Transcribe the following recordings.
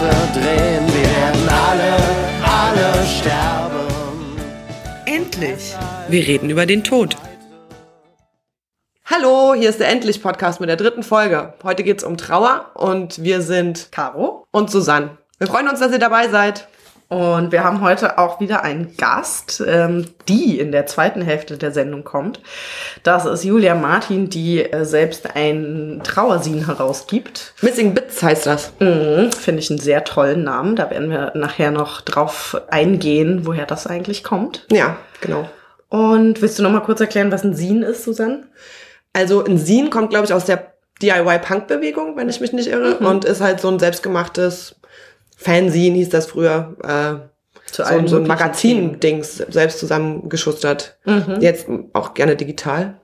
weiter drehen. Wir werden alle, alle sterben. Endlich! Wir reden über den Tod. Hallo, hier ist der Endlich-Podcast mit der dritten Folge. Heute geht's um Trauer und wir sind Caro. und Susanne. Wir freuen uns, dass ihr dabei seid. Und wir haben heute auch wieder einen Gast, ähm, die in der zweiten Hälfte der Sendung kommt. Das ist Julia Martin, die äh, selbst ein Trauersin herausgibt. Missing Bits heißt das. Mhm, Finde ich einen sehr tollen Namen. Da werden wir nachher noch drauf eingehen, woher das eigentlich kommt. Ja, genau. Und willst du noch mal kurz erklären, was ein Sin ist, Susanne? Also ein Sin kommt, glaube ich, aus der DIY-Punk-Bewegung, wenn ich mich nicht irre, und ist halt so ein selbstgemachtes Fanzine, hieß das früher. Äh, Zu so, allen so ein Magazin-Dings selbst zusammengeschustert. Jetzt auch gerne digital.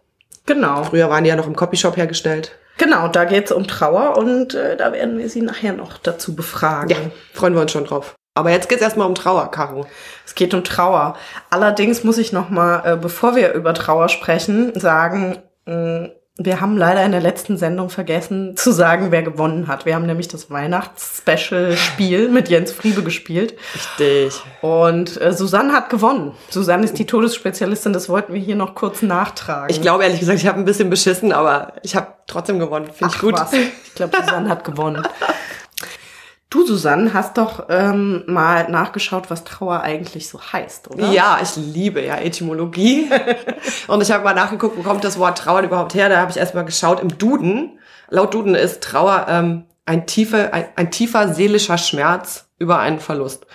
Genau. Früher waren die ja noch im Copyshop hergestellt. Genau, da geht es um Trauer und äh, da werden wir sie nachher noch dazu befragen. Ja, freuen wir uns schon drauf. Aber jetzt geht's erstmal um Trauer, Caro. Es geht um Trauer. Allerdings muss ich noch mal, äh, bevor wir über Trauer sprechen, sagen, mh, wir haben leider in der letzten Sendung vergessen zu sagen, wer gewonnen hat. Wir haben nämlich das Weihnachts-Special-Spiel mit Jens Friebe gespielt. Richtig. Und äh, Susanne hat gewonnen. Susanne ist die Todesspezialistin, das wollten wir hier noch kurz nachtragen. Ich glaube ehrlich gesagt, ich habe ein bisschen beschissen, aber ich habe trotzdem gewonnen. Finde ich gut. Was. Ich glaube, Susanne hat gewonnen. Du, Susanne, hast doch ähm, mal nachgeschaut, was Trauer eigentlich so heißt, oder? Ja, ich liebe ja Etymologie. Und ich habe mal nachgeguckt, wo kommt das Wort Trauer überhaupt her. Da habe ich erstmal geschaut im Duden. Laut Duden ist Trauer ähm, ein, tiefe, ein, ein tiefer seelischer Schmerz über einen Verlust.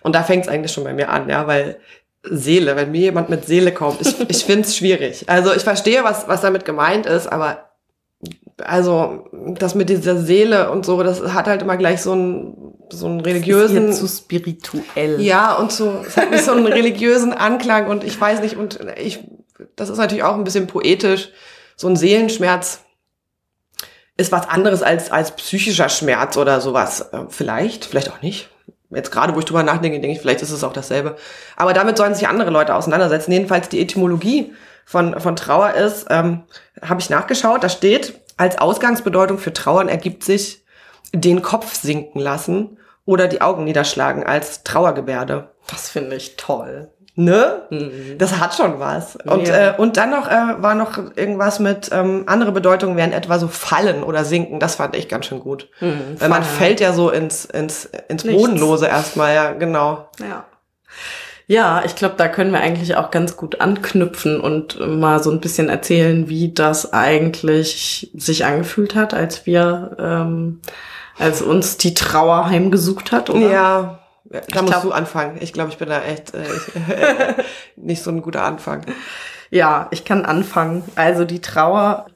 Und da fängt es eigentlich schon bei mir an, ja, weil Seele, wenn mir jemand mit Seele kommt, ich, ich finde es schwierig. Also ich verstehe, was, was damit gemeint ist, aber also das mit dieser Seele und so, das hat halt immer gleich so einen, so einen religiösen... zu spirituell. Ja, und so, es hat nicht so einen religiösen Anklang und ich weiß nicht, und ich, das ist natürlich auch ein bisschen poetisch. So ein Seelenschmerz ist was anderes als, als psychischer Schmerz oder sowas. Äh, Vielleicht, vielleicht auch nicht. Jetzt gerade, wo ich drüber nachdenke, denke ich, vielleicht ist es auch dasselbe. Aber damit sollen sich andere Leute auseinandersetzen. Jedenfalls die Etymologie von, von Trauer ist, ähm, habe ich nachgeschaut, da steht, als Ausgangsbedeutung für Trauern ergibt sich den Kopf sinken lassen oder die Augen niederschlagen als Trauergebärde. Das finde ich toll. Ne? Mhm. Das hat schon was. Und, Ja. äh, und dann noch äh, war noch irgendwas mit ähm, andere Bedeutungen wären etwa so fallen oder sinken. Das fand ich ganz schön gut. Mhm, Weil man fällt ja so ins, ins, ins Nichts. Bodenlose erstmal, ja, genau. Ja. Ja, ich glaube, da können wir eigentlich auch ganz gut anknüpfen und mal so ein bisschen erzählen, wie das eigentlich sich angefühlt hat, als wir, ähm, als uns die Trauer heimgesucht hat, oder? Ja, da Ich musst glaub- du anfangen. Ich glaube, ich bin da echt äh, ich, nicht so ein guter Anfang. Ja, ich kann anfangen. Also die Trauer,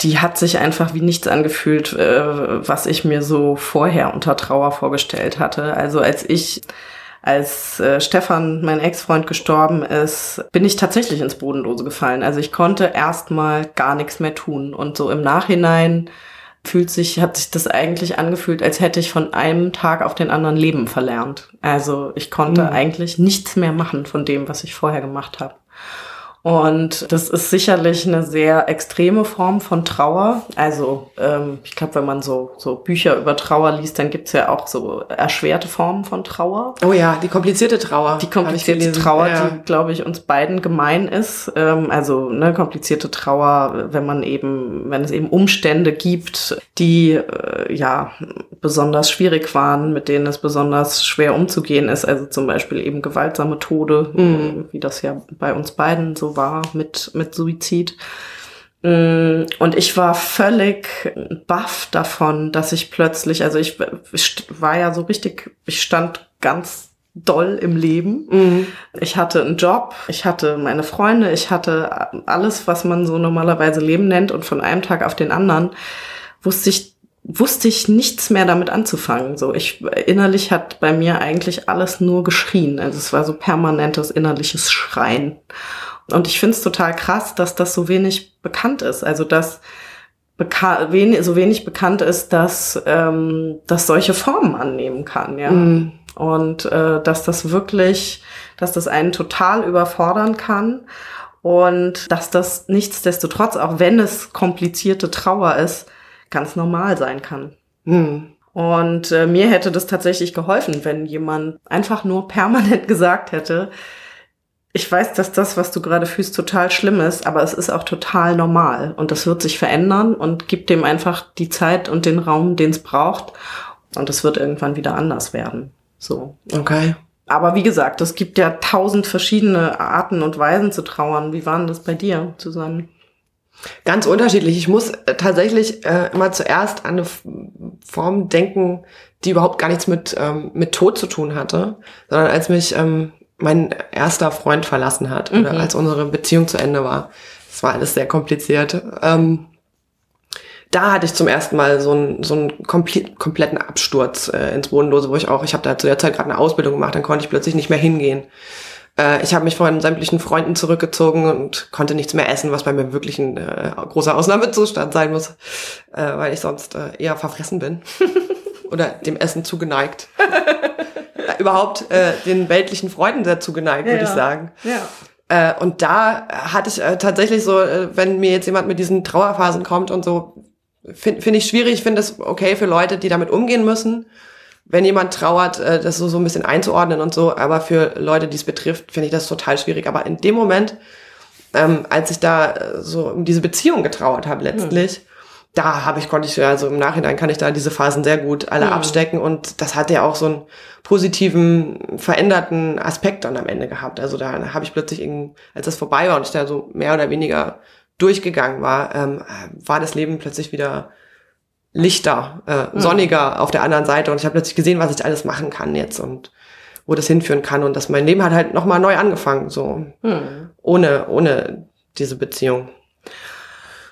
die hat sich einfach wie nichts angefühlt, äh, was ich mir so vorher unter Trauer vorgestellt hatte. Also als ich, als äh, Stefan, mein Ex-Freund, gestorben ist, bin ich tatsächlich ins Bodenlose gefallen. Also ich konnte erstmal gar nichts mehr tun. Und so im Nachhinein fühlt sich, hat sich das eigentlich angefühlt, als hätte ich von einem Tag auf den anderen Leben verlernt. Also ich konnte Mhm. eigentlich nichts mehr machen von dem, was ich vorher gemacht habe. Und das ist sicherlich eine sehr extreme Form von Trauer. Also ähm, ich glaube, wenn man so, so Bücher über Trauer liest, dann gibt's ja auch so erschwerte Formen von Trauer. Oh ja, die komplizierte Trauer. Die komplizierte. Trauer, ja. die, glaube ich, uns beiden gemein ist. Ähm, also ne, komplizierte Trauer, wenn man eben, wenn es eben Umstände gibt, die äh, ja besonders schwierig waren, mit denen es besonders schwer umzugehen ist. Also zum Beispiel eben gewaltsame Tode, Mhm. wie das ja bei uns beiden so war mit, mit Suizid. Mm, Und ich war völlig baff davon, dass ich plötzlich, also ich, ich war ja so richtig, ich stand ganz doll im Leben. Mhm. Ich hatte einen Job, ich hatte meine Freunde, ich hatte alles, was man so normalerweise Leben nennt und von einem Tag auf den anderen wusste ich wusste ich nichts mehr damit anzufangen. So, ich innerlich hat bei mir eigentlich alles nur geschrien. Also es war so permanentes innerliches Schreien. Und ich finde es total krass, dass das so wenig bekannt ist. Also dass beka wen so wenig bekannt ist, dass ähm, das solche Formen annehmen kann. Ja. Mhm. Und äh, dass das wirklich, dass das einen total überfordern kann und dass das nichtsdestotrotz, auch wenn es komplizierte Trauer ist, ganz normal sein kann. Mhm. Und äh, mir hätte das tatsächlich geholfen, wenn jemand einfach nur permanent gesagt hätte, ich weiß, dass das, was du gerade fühlst, total schlimm ist, aber es ist auch total normal und das wird sich verändern und gib dem einfach die Zeit und den Raum, den es braucht und es wird irgendwann wieder anders werden. So. Okay. Aber wie gesagt, es gibt ja tausend verschiedene Arten und Weisen zu trauern. Wie waren das bei dir zusammen? Ganz unterschiedlich. Ich muss äh, tatsächlich äh, immer zuerst an eine Form denken, die überhaupt gar nichts mit, ähm, mit Tod zu tun hatte, sondern als mich ähm, mein erster Freund verlassen hat oder als unsere Beziehung zu Ende war. Das war alles sehr kompliziert. Ähm, da hatte ich zum ersten Mal so einen, so einen komple kompletten Absturz äh, ins Bodenlose, wo ich auch, ich habe da zu der Zeit gerade eine Ausbildung gemacht, dann konnte ich plötzlich nicht mehr hingehen. Äh, ich habe mich von sämtlichen Freunden zurückgezogen und konnte nichts mehr essen, was bei mir wirklich ein äh, großer Ausnahmezustand sein muss, äh, weil ich sonst äh, eher verfressen bin oder dem Essen zugeneigt. überhaupt äh, den weltlichen Freuden sehr zugeneigt, würde ich sagen. Ja. Äh, und da hatte ich äh, tatsächlich so, äh, wenn mir jetzt jemand mit diesen Trauerphasen kommt und so, finde find ich schwierig, finde es okay für Leute, die damit umgehen müssen. Wenn jemand trauert, äh, das so, so ein bisschen einzuordnen und so, aber für Leute, die es betrifft, finde ich das total schwierig. Aber in dem Moment, ähm, als ich da äh, so um diese Beziehung getrauert habe letztlich, da habe ich, konnte ich, also im Nachhinein kann ich da diese Phasen sehr gut alle abstecken und das hat ja auch so einen positiven, veränderten Aspekt dann am Ende gehabt. Also da habe ich plötzlich, als das vorbei war und ich da so mehr oder weniger durchgegangen war, ähm, war das Leben plötzlich wieder lichter, äh, sonniger auf der anderen Seite und ich habe plötzlich gesehen, was ich alles machen kann jetzt und wo das hinführen kann und dass mein Leben hat halt nochmal neu angefangen, so ohne, ohne diese Beziehung.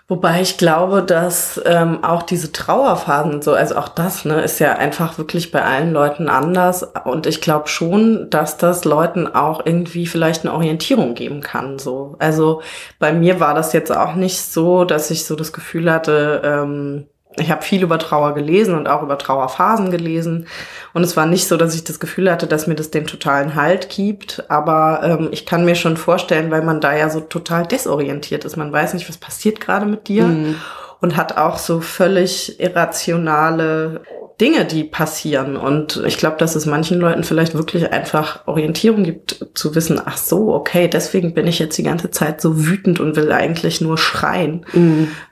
Wobei ich glaube, dass ähm, auch diese Trauerphasen so, also auch das, ne, ist ja einfach wirklich bei allen Leuten anders. Und ich glaube schon, dass das Leuten auch irgendwie vielleicht eine Orientierung geben kann. So, also bei mir war das jetzt auch nicht so, dass ich so das Gefühl hatte, ähm, ich habe viel über Trauer gelesen und auch über Trauerphasen gelesen. Und es war nicht so, dass ich das Gefühl hatte, dass mir das den totalen Halt gibt. Aber ähm, ich kann mir schon vorstellen, weil man da ja so total desorientiert ist. Man weiß nicht, was passiert gerade mit dir. Und hat auch so völlig irrationale Dinge, die passieren. Und ich glaube, dass es manchen Leuten vielleicht wirklich einfach Orientierung gibt, zu wissen, ach so, okay, deswegen bin ich jetzt die ganze Zeit so wütend und will eigentlich nur schreien.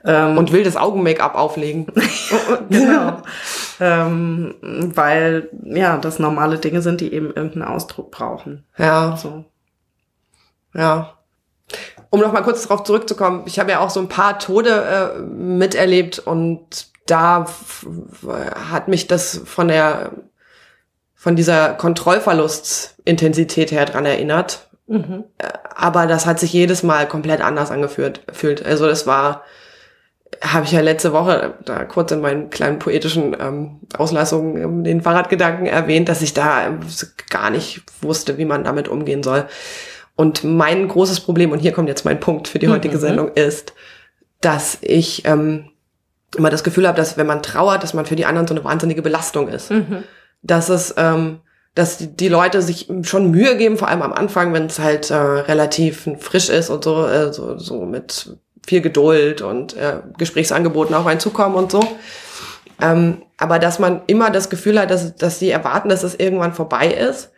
Ähm, Und will das Augen-Make-up auflegen. genau. ähm, weil, ja, das normale Dinge sind, die eben irgendeinen Ausdruck brauchen. Ja, So. ja. Um noch mal kurz darauf zurückzukommen, ich habe ja auch so ein paar Tode äh, miterlebt und da hat mich das von der von dieser Kontrollverlustintensität her dran erinnert. Mhm. Aber das hat sich jedes Mal komplett anders angefühlt. Fühlt. Also das war, habe ich ja letzte Woche da kurz in meinen kleinen poetischen ähm, Auslassungen ähm, den Fahrradgedanken erwähnt, dass ich da ähm, gar nicht wusste, wie man damit umgehen soll. Und mein großes Problem, und hier kommt jetzt mein Punkt für die heutige Sendung, ist, dass ich ähm, immer das Gefühl habe, dass wenn man trauert, dass man für die anderen so eine wahnsinnige Belastung ist. Dass es, ähm, dass die, die Leute sich schon Mühe geben, vor allem am Anfang, wenn es halt äh, relativ frisch ist und so, äh, so, so mit viel Geduld und äh, Gesprächsangeboten auf einen zukommen und so. Ähm, aber dass man immer das Gefühl hat, dass, dass sie erwarten, dass es irgendwann vorbei ist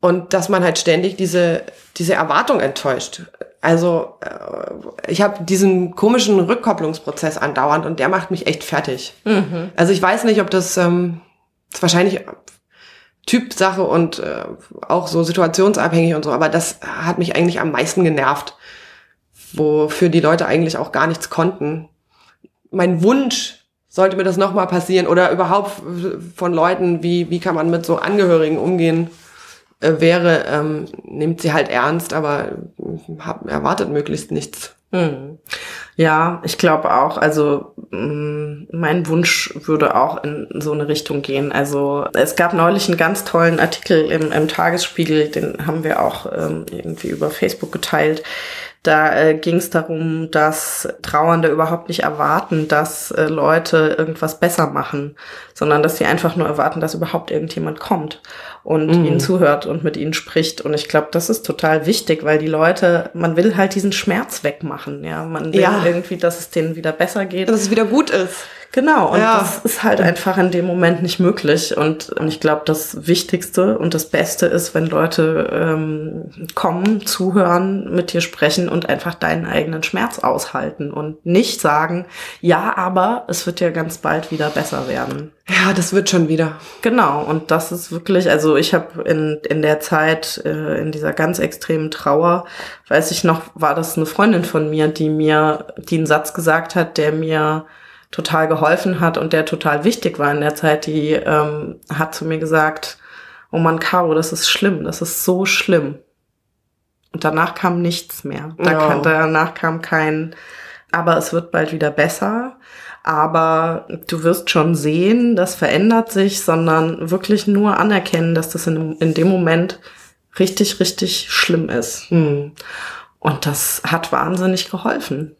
und dass man halt ständig diese, diese Erwartung enttäuscht. Also äh, ich habe diesen komischen Rückkopplungsprozess andauernd und der macht mich echt fertig. Also ich weiß nicht, ob das, ähm, das ist wahrscheinlich Typsache und äh, auch so situationsabhängig und so, aber das hat mich eigentlich am meisten genervt, wofür die Leute eigentlich auch gar nichts konnten. Mein Wunsch sollte mir das nochmal passieren oder überhaupt von Leuten, wie, wie kann man mit so Angehörigen umgehen, äh, wäre, ähm, nimmt sie halt ernst, aber äh, hab, erwartet möglichst nichts. Hm. Ja, ich glaube auch. Also mh, mein Wunsch würde auch in so eine Richtung gehen. Also es gab neulich einen ganz tollen Artikel im, im Tagesspiegel, den haben wir auch ähm, irgendwie über Facebook geteilt. Da äh, ging es darum, dass Trauernde überhaupt nicht erwarten, dass äh, Leute irgendwas besser machen, sondern dass sie einfach nur erwarten, dass überhaupt irgendjemand kommt und ihnen zuhört und mit ihnen spricht. Und ich glaube, das ist total wichtig, weil die Leute, man will halt diesen Schmerz wegmachen. Ja, man will Ja. irgendwie, dass es denen wieder besser geht. Dass es wieder gut ist. Genau, und Ja. das ist halt einfach in dem Moment nicht möglich. Und ich glaube, das Wichtigste und das Beste ist, wenn Leute ähm, kommen, zuhören, mit dir sprechen und einfach deinen eigenen Schmerz aushalten und nicht sagen, ja, aber es wird ja ganz bald wieder besser werden. Ja, das wird schon wieder. Genau, und das ist wirklich, also ich habe in, in der Zeit, äh, in dieser ganz extremen Trauer, weiß ich noch, war das eine Freundin von mir, die mir, die einen Satz gesagt hat, der mir total geholfen hat und der total wichtig war in der Zeit, die ähm, hat zu mir gesagt, oh Mann, Caro, das ist schlimm, das ist so schlimm. Und danach kam nichts mehr. Da Ja. kam, danach kam kein, aber es wird bald wieder besser. Aber du wirst schon sehen, das verändert sich, sondern wirklich nur anerkennen, dass das in, in dem Moment richtig, richtig schlimm ist. Hm. Und das hat wahnsinnig geholfen.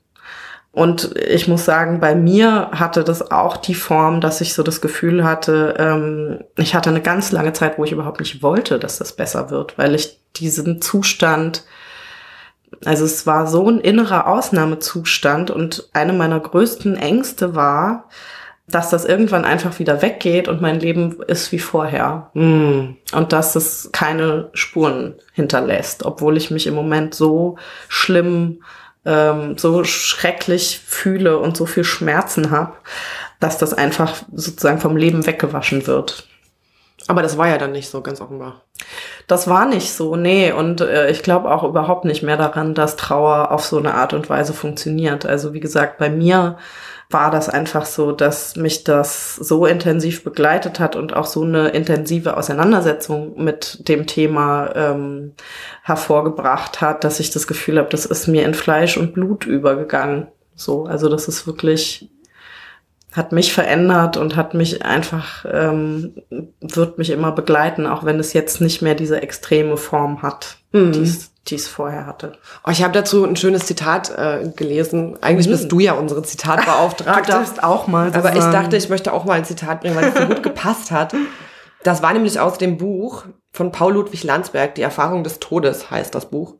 Und ich muss sagen, bei mir hatte das auch die Form, dass ich so das Gefühl hatte, ähm, ich hatte eine ganz lange Zeit, wo ich überhaupt nicht wollte, dass das besser wird, weil ich diesen Zustand, also es war so ein innerer Ausnahmezustand und eine meiner größten Ängste war, dass das irgendwann einfach wieder weggeht und mein Leben ist wie vorher Hm. und dass es keine Spuren hinterlässt, obwohl ich mich im Moment so schlimm, ähm, so schrecklich fühle und so viel Schmerzen habe, dass das einfach sozusagen vom Leben weggewaschen wird. Aber das war ja dann nicht so, ganz offenbar. Das war nicht so, nee. Und äh, ich glaube auch überhaupt nicht mehr daran, dass Trauer auf so eine Art und Weise funktioniert. Also wie gesagt, bei mir war das einfach so, dass mich das so intensiv begleitet hat und auch so eine intensive Auseinandersetzung mit dem Thema ähm, hervorgebracht hat, dass ich das Gefühl habe, das ist mir in Fleisch und Blut übergegangen. So, also das ist wirklich hat mich verändert und hat mich einfach, ähm, wird mich immer begleiten, auch wenn es jetzt nicht mehr diese extreme Form hat, Mhm. die es- die es vorher hatte. Oh, ich habe dazu ein schönes Zitat äh, gelesen. Eigentlich Mhm. bist du ja unsere Zitatbeauftragte. auch mal. so Aber ich sagen. dachte, ich möchte auch mal ein Zitat bringen, weil es so gut gepasst hat. Das war nämlich aus dem Buch von Paul Ludwig Landsberg, Die Erfahrung des Todes heißt das Buch.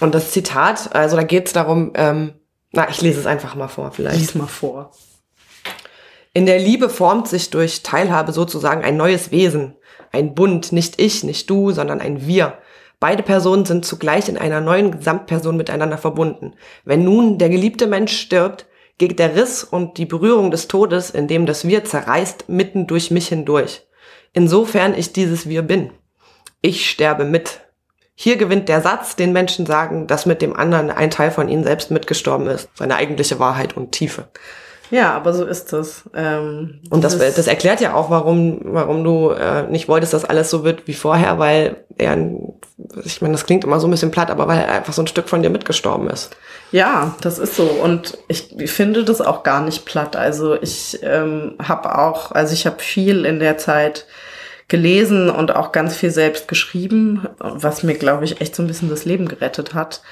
Und das Zitat, also da geht es darum, ähm, na, ich lese es einfach mal vor vielleicht. lies mal vor. In der Liebe formt sich durch Teilhabe sozusagen ein neues Wesen. Ein Bund, nicht ich, nicht du, sondern ein Wir. Beide Personen sind zugleich in einer neuen Gesamtperson miteinander verbunden. Wenn nun der geliebte Mensch stirbt, geht der Riss und die Berührung des Todes, in dem das Wir zerreißt, mitten durch mich hindurch. Insofern ich dieses Wir bin. Ich sterbe mit. Hier gewinnt der Satz, den Menschen sagen, dass mit dem anderen ein Teil von ihnen selbst mitgestorben ist. Seine eigentliche Wahrheit und Tiefe. Ja, aber so ist es. Ähm, Und das, das erklärt ja auch, warum, warum du äh, nicht wolltest, dass alles so wird wie vorher, weil er, ich meine, das klingt immer so ein bisschen platt, aber weil er einfach so ein Stück von dir mitgestorben ist. Ja, das ist so. Und ich finde das auch gar nicht platt. Also ich ähm, habe auch, also ich habe viel in der Zeit gelesen und auch ganz viel selbst geschrieben, was mir, glaube ich, echt so ein bisschen das Leben gerettet hat.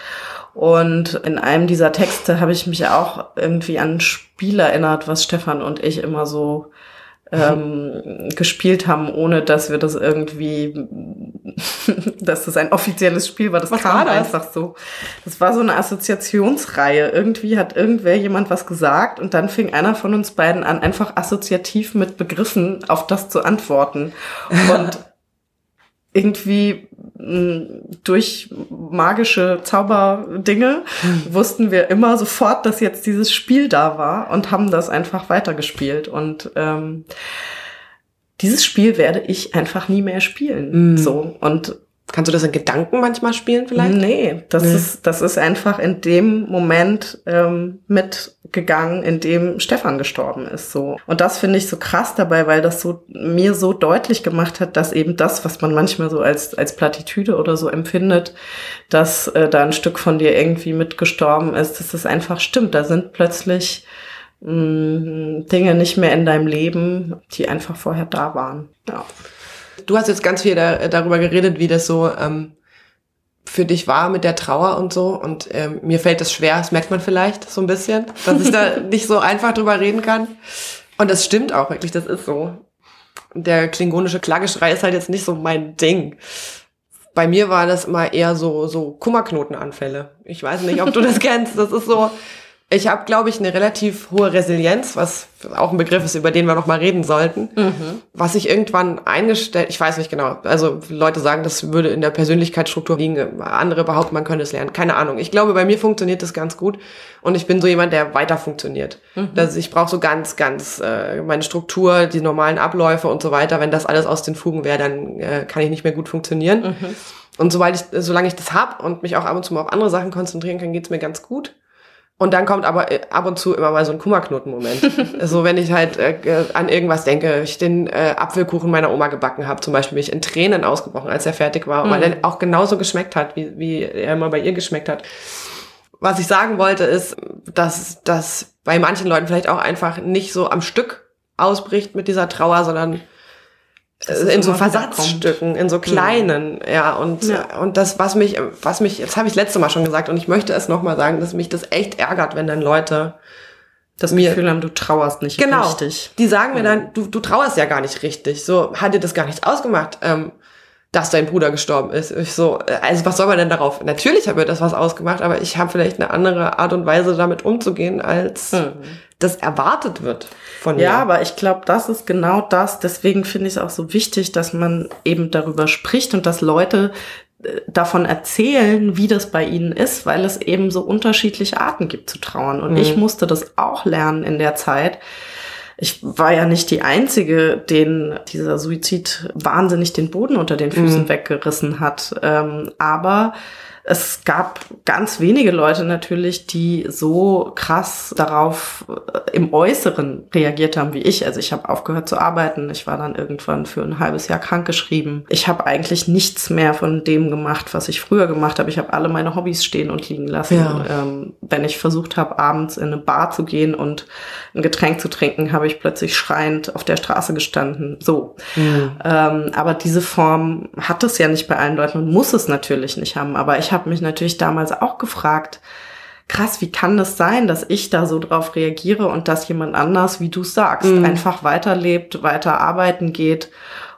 Und in einem dieser Texte habe ich mich auch irgendwie an ein Spiel erinnert, was Stefan und ich immer so ähm, gespielt haben, ohne dass wir das irgendwie, dass das ein offizielles Spiel war. Das Was kam war das? einfach so. Das war so eine Assoziationsreihe. Irgendwie hat irgendwer jemand was gesagt und dann fing einer von uns beiden an, einfach assoziativ mit Begriffen auf das zu antworten. Und irgendwie durch magische Zauberdinge wussten wir immer sofort, dass jetzt dieses Spiel da war und haben das einfach weitergespielt. Und ähm, dieses Spiel werde ich einfach nie mehr spielen. Mm. So. Und Kannst du das in Gedanken manchmal spielen vielleicht? Nee, das Nee. ist das ist einfach in dem Moment ähm, mitgegangen, in dem Stefan gestorben ist. So und das finde ich so krass dabei, weil das so mir so deutlich gemacht hat, dass eben das, was man manchmal so als als Plattitüde oder so empfindet, dass äh, da ein Stück von dir irgendwie mitgestorben ist, dass das einfach stimmt. Da sind plötzlich mh, Dinge nicht mehr in deinem Leben, die einfach vorher da waren. Ja. Du hast jetzt ganz viel da, darüber geredet, wie das so ähm, für dich war mit der Trauer und so. Und ähm, mir fällt das schwer, das merkt man vielleicht so ein bisschen, dass ich da nicht so einfach drüber reden kann. Und das stimmt auch wirklich, das ist so. Der klingonische Klageschrei ist halt jetzt nicht so mein Ding. Bei mir war das immer eher so, so Kummerknotenanfälle. Ich weiß nicht, ob du das kennst. Das ist so, Ich habe, glaube ich, eine relativ hohe Resilienz, was auch ein Begriff ist, über den wir noch mal reden sollten. Was ich irgendwann eingestellt, ich weiß nicht genau. Also Leute sagen, das würde in der Persönlichkeitsstruktur liegen. Andere behaupten, man könnte es lernen. Keine Ahnung. Ich glaube, bei mir funktioniert das ganz gut und ich bin so jemand, der weiter funktioniert. Also ich brauche so ganz, ganz äh, meine Struktur, die normalen Abläufe und so weiter. Wenn das alles aus den Fugen wäre, dann äh, kann ich nicht mehr gut funktionieren. Und sobald ich, solange ich das hab und mich auch ab und zu mal auf andere Sachen konzentrieren kann, geht's mir ganz gut. Und dann kommt aber äh, ab und zu immer mal so ein Kummerknoten-Moment. so wenn ich halt äh, an irgendwas denke, ich den äh, Apfelkuchen meiner Oma gebacken habe, zum Beispiel bin ich in Tränen ausgebrochen, als er fertig war, weil er auch genauso geschmeckt hat, wie, wie er immer bei ihr geschmeckt hat. Was ich sagen wollte, ist, dass das bei manchen Leuten vielleicht auch einfach nicht so am Stück ausbricht mit dieser Trauer, sondern in so Versatzstücken, in so kleinen, ja, und, Ja. und das, was mich, was mich, das habe ich letzte Mal schon gesagt und ich möchte es nochmal sagen, dass mich das echt ärgert, wenn dann Leute Das Mir- Gefühl haben, du trauerst nicht Genau. richtig. Die sagen mir dann, du, du trauerst ja gar nicht richtig. So, hat dir das gar nicht ausgemacht, ähm, dass dein Bruder gestorben ist. Ich so, also was soll man denn darauf? Natürlich hat mir das was ausgemacht, aber ich habe vielleicht eine andere Art und Weise, damit umzugehen, als das erwartet wird von mir. Ja, aber ich glaube, das ist genau das. Deswegen finde ich es auch so wichtig, dass man eben darüber spricht und dass Leute äh, davon erzählen, wie das bei ihnen ist, weil es eben so unterschiedliche Arten gibt zu trauern. Und ich musste das auch lernen in der Zeit. Ich war ja nicht die Einzige, den dieser Suizid wahnsinnig den Boden unter den Füßen weggerissen hat. Ähm, aber es gab ganz wenige Leute natürlich, die so krass darauf äh, im Äußeren reagiert haben wie ich. Also ich habe aufgehört zu arbeiten. Ich war dann irgendwann für ein halbes Jahr krankgeschrieben. Ich habe eigentlich nichts mehr von dem gemacht, was ich früher gemacht habe. Ich habe alle meine Hobbys stehen und liegen lassen. Ja. Ähm, wenn ich versucht habe, abends in eine Bar zu gehen und ein Getränk zu trinken, habe ich plötzlich schreiend auf der Straße gestanden. So. Ähm, aber diese Form hat es ja nicht bei allen Leuten und muss es natürlich nicht haben. Aber ich habe mich natürlich damals auch gefragt, krass, wie kann das sein, dass ich da so drauf reagiere und dass jemand anders, wie du sagst, einfach weiterlebt, weiter arbeiten geht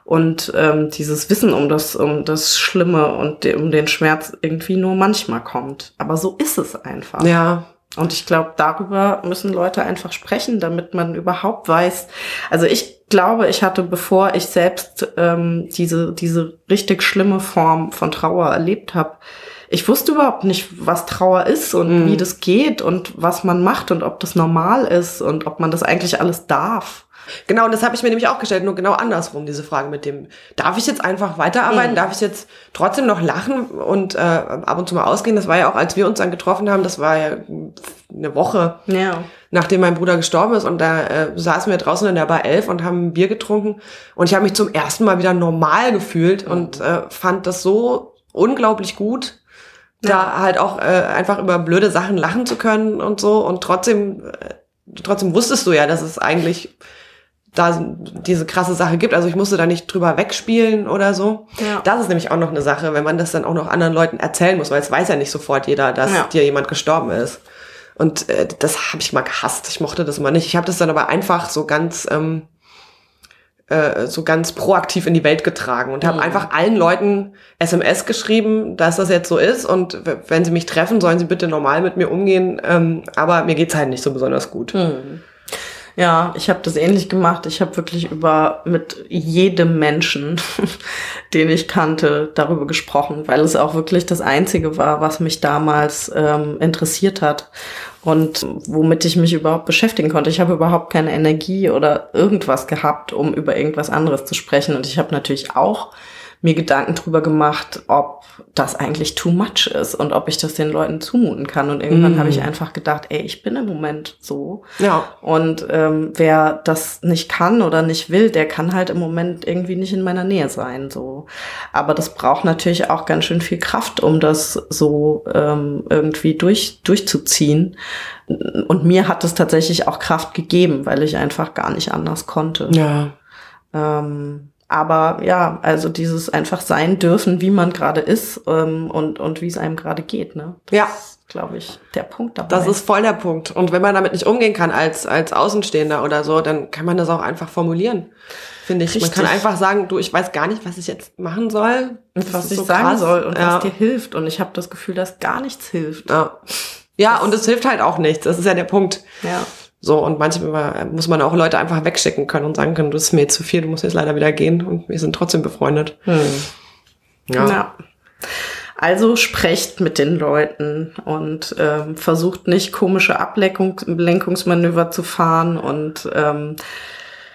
und ähm, dieses Wissen um das, um das Schlimme und de um den Schmerz irgendwie nur manchmal kommt. Aber so ist es einfach. Ja, Und ich glaube, darüber müssen Leute einfach sprechen, damit man überhaupt weiß. Also ich glaube, ich hatte, bevor ich selbst ähm, diese, diese richtig schlimme Form von Trauer erlebt habe, ich wusste überhaupt nicht, was Trauer ist und wie das geht und was man macht und ob das normal ist und ob man das eigentlich alles darf. Genau, und das habe ich mir nämlich auch gestellt, nur genau andersrum, diese Frage mit dem, darf ich jetzt einfach weiterarbeiten, darf ich jetzt trotzdem noch lachen und äh, ab und zu mal ausgehen? Das war ja auch, als wir uns dann getroffen haben, das war ja eine Woche, Ja. nachdem mein Bruder gestorben ist und da äh, saßen wir draußen in der Bar 11 und haben ein Bier getrunken und ich habe mich zum ersten Mal wieder normal gefühlt und äh, fand das so unglaublich gut, da halt auch äh, einfach über blöde Sachen lachen zu können und so und trotzdem äh, trotzdem wusstest du ja, dass es eigentlich da diese krasse Sache gibt. Also ich musste da nicht drüber wegspielen oder so. Ja. Das ist nämlich auch noch eine Sache, wenn man das dann auch noch anderen Leuten erzählen muss, weil es weiß ja nicht sofort jeder, dass Ja. dir jemand gestorben ist. Und äh, das habe ich mal gehasst. Ich mochte das mal nicht. Ich habe das dann aber einfach so ganz ähm, äh, so ganz proaktiv in die Welt getragen und habe Mhm. einfach allen Leuten SMS geschrieben, dass das jetzt so ist und wenn sie mich treffen, sollen sie bitte normal mit mir umgehen. Ähm, aber mir geht's halt nicht so besonders gut. Ja, ich habe das ähnlich gemacht. Ich habe wirklich über mit jedem Menschen, den ich kannte, darüber gesprochen, weil es auch wirklich das Einzige war, was mich damals ähm, interessiert hat und womit ich mich überhaupt beschäftigen konnte. Ich habe überhaupt keine Energie oder irgendwas gehabt, um über irgendwas anderes zu sprechen. Und ich habe natürlich auch mir Gedanken drüber gemacht, ob das eigentlich too much ist und ob ich das den Leuten zumuten kann. Und irgendwann habe ich einfach gedacht, ey, ich bin im Moment so. Ja. Und ähm, wer das nicht kann oder nicht will, der kann halt im Moment irgendwie nicht in meiner Nähe sein. So, aber das braucht natürlich auch ganz schön viel Kraft, um das so ähm, irgendwie durch durchzuziehen. Und mir hat es tatsächlich auch Kraft gegeben, weil ich einfach gar nicht anders konnte. Ja. Ähm, aber ja, also dieses einfach sein dürfen, wie man gerade ist ähm, und und wie es einem gerade geht. Ne? Ja. glaube ich, der Punkt dabei. Das ist voll der Punkt. Und wenn man damit nicht umgehen kann als, als Außenstehender oder so, dann kann man das auch einfach formulieren. Finde ich. Man Richtig. kann einfach sagen, du, ich weiß gar nicht, was ich jetzt machen soll. und Das was ich so sagen krass. soll und ja. was dir hilft. Und ich habe das Gefühl, dass gar nichts hilft. Ja. Ja, und es hilft halt auch nichts. Das ist ja der Punkt. Ja. So, und manchmal muss man auch Leute einfach wegschicken können und sagen können, das ist mir jetzt zu viel, du musst jetzt leider wieder gehen und wir sind trotzdem befreundet. Hm. Ja. Ja. Also sprecht mit den Leuten und ähm, versucht nicht komische Ablenkung, Lenkungsmanöver zu fahren und ähm,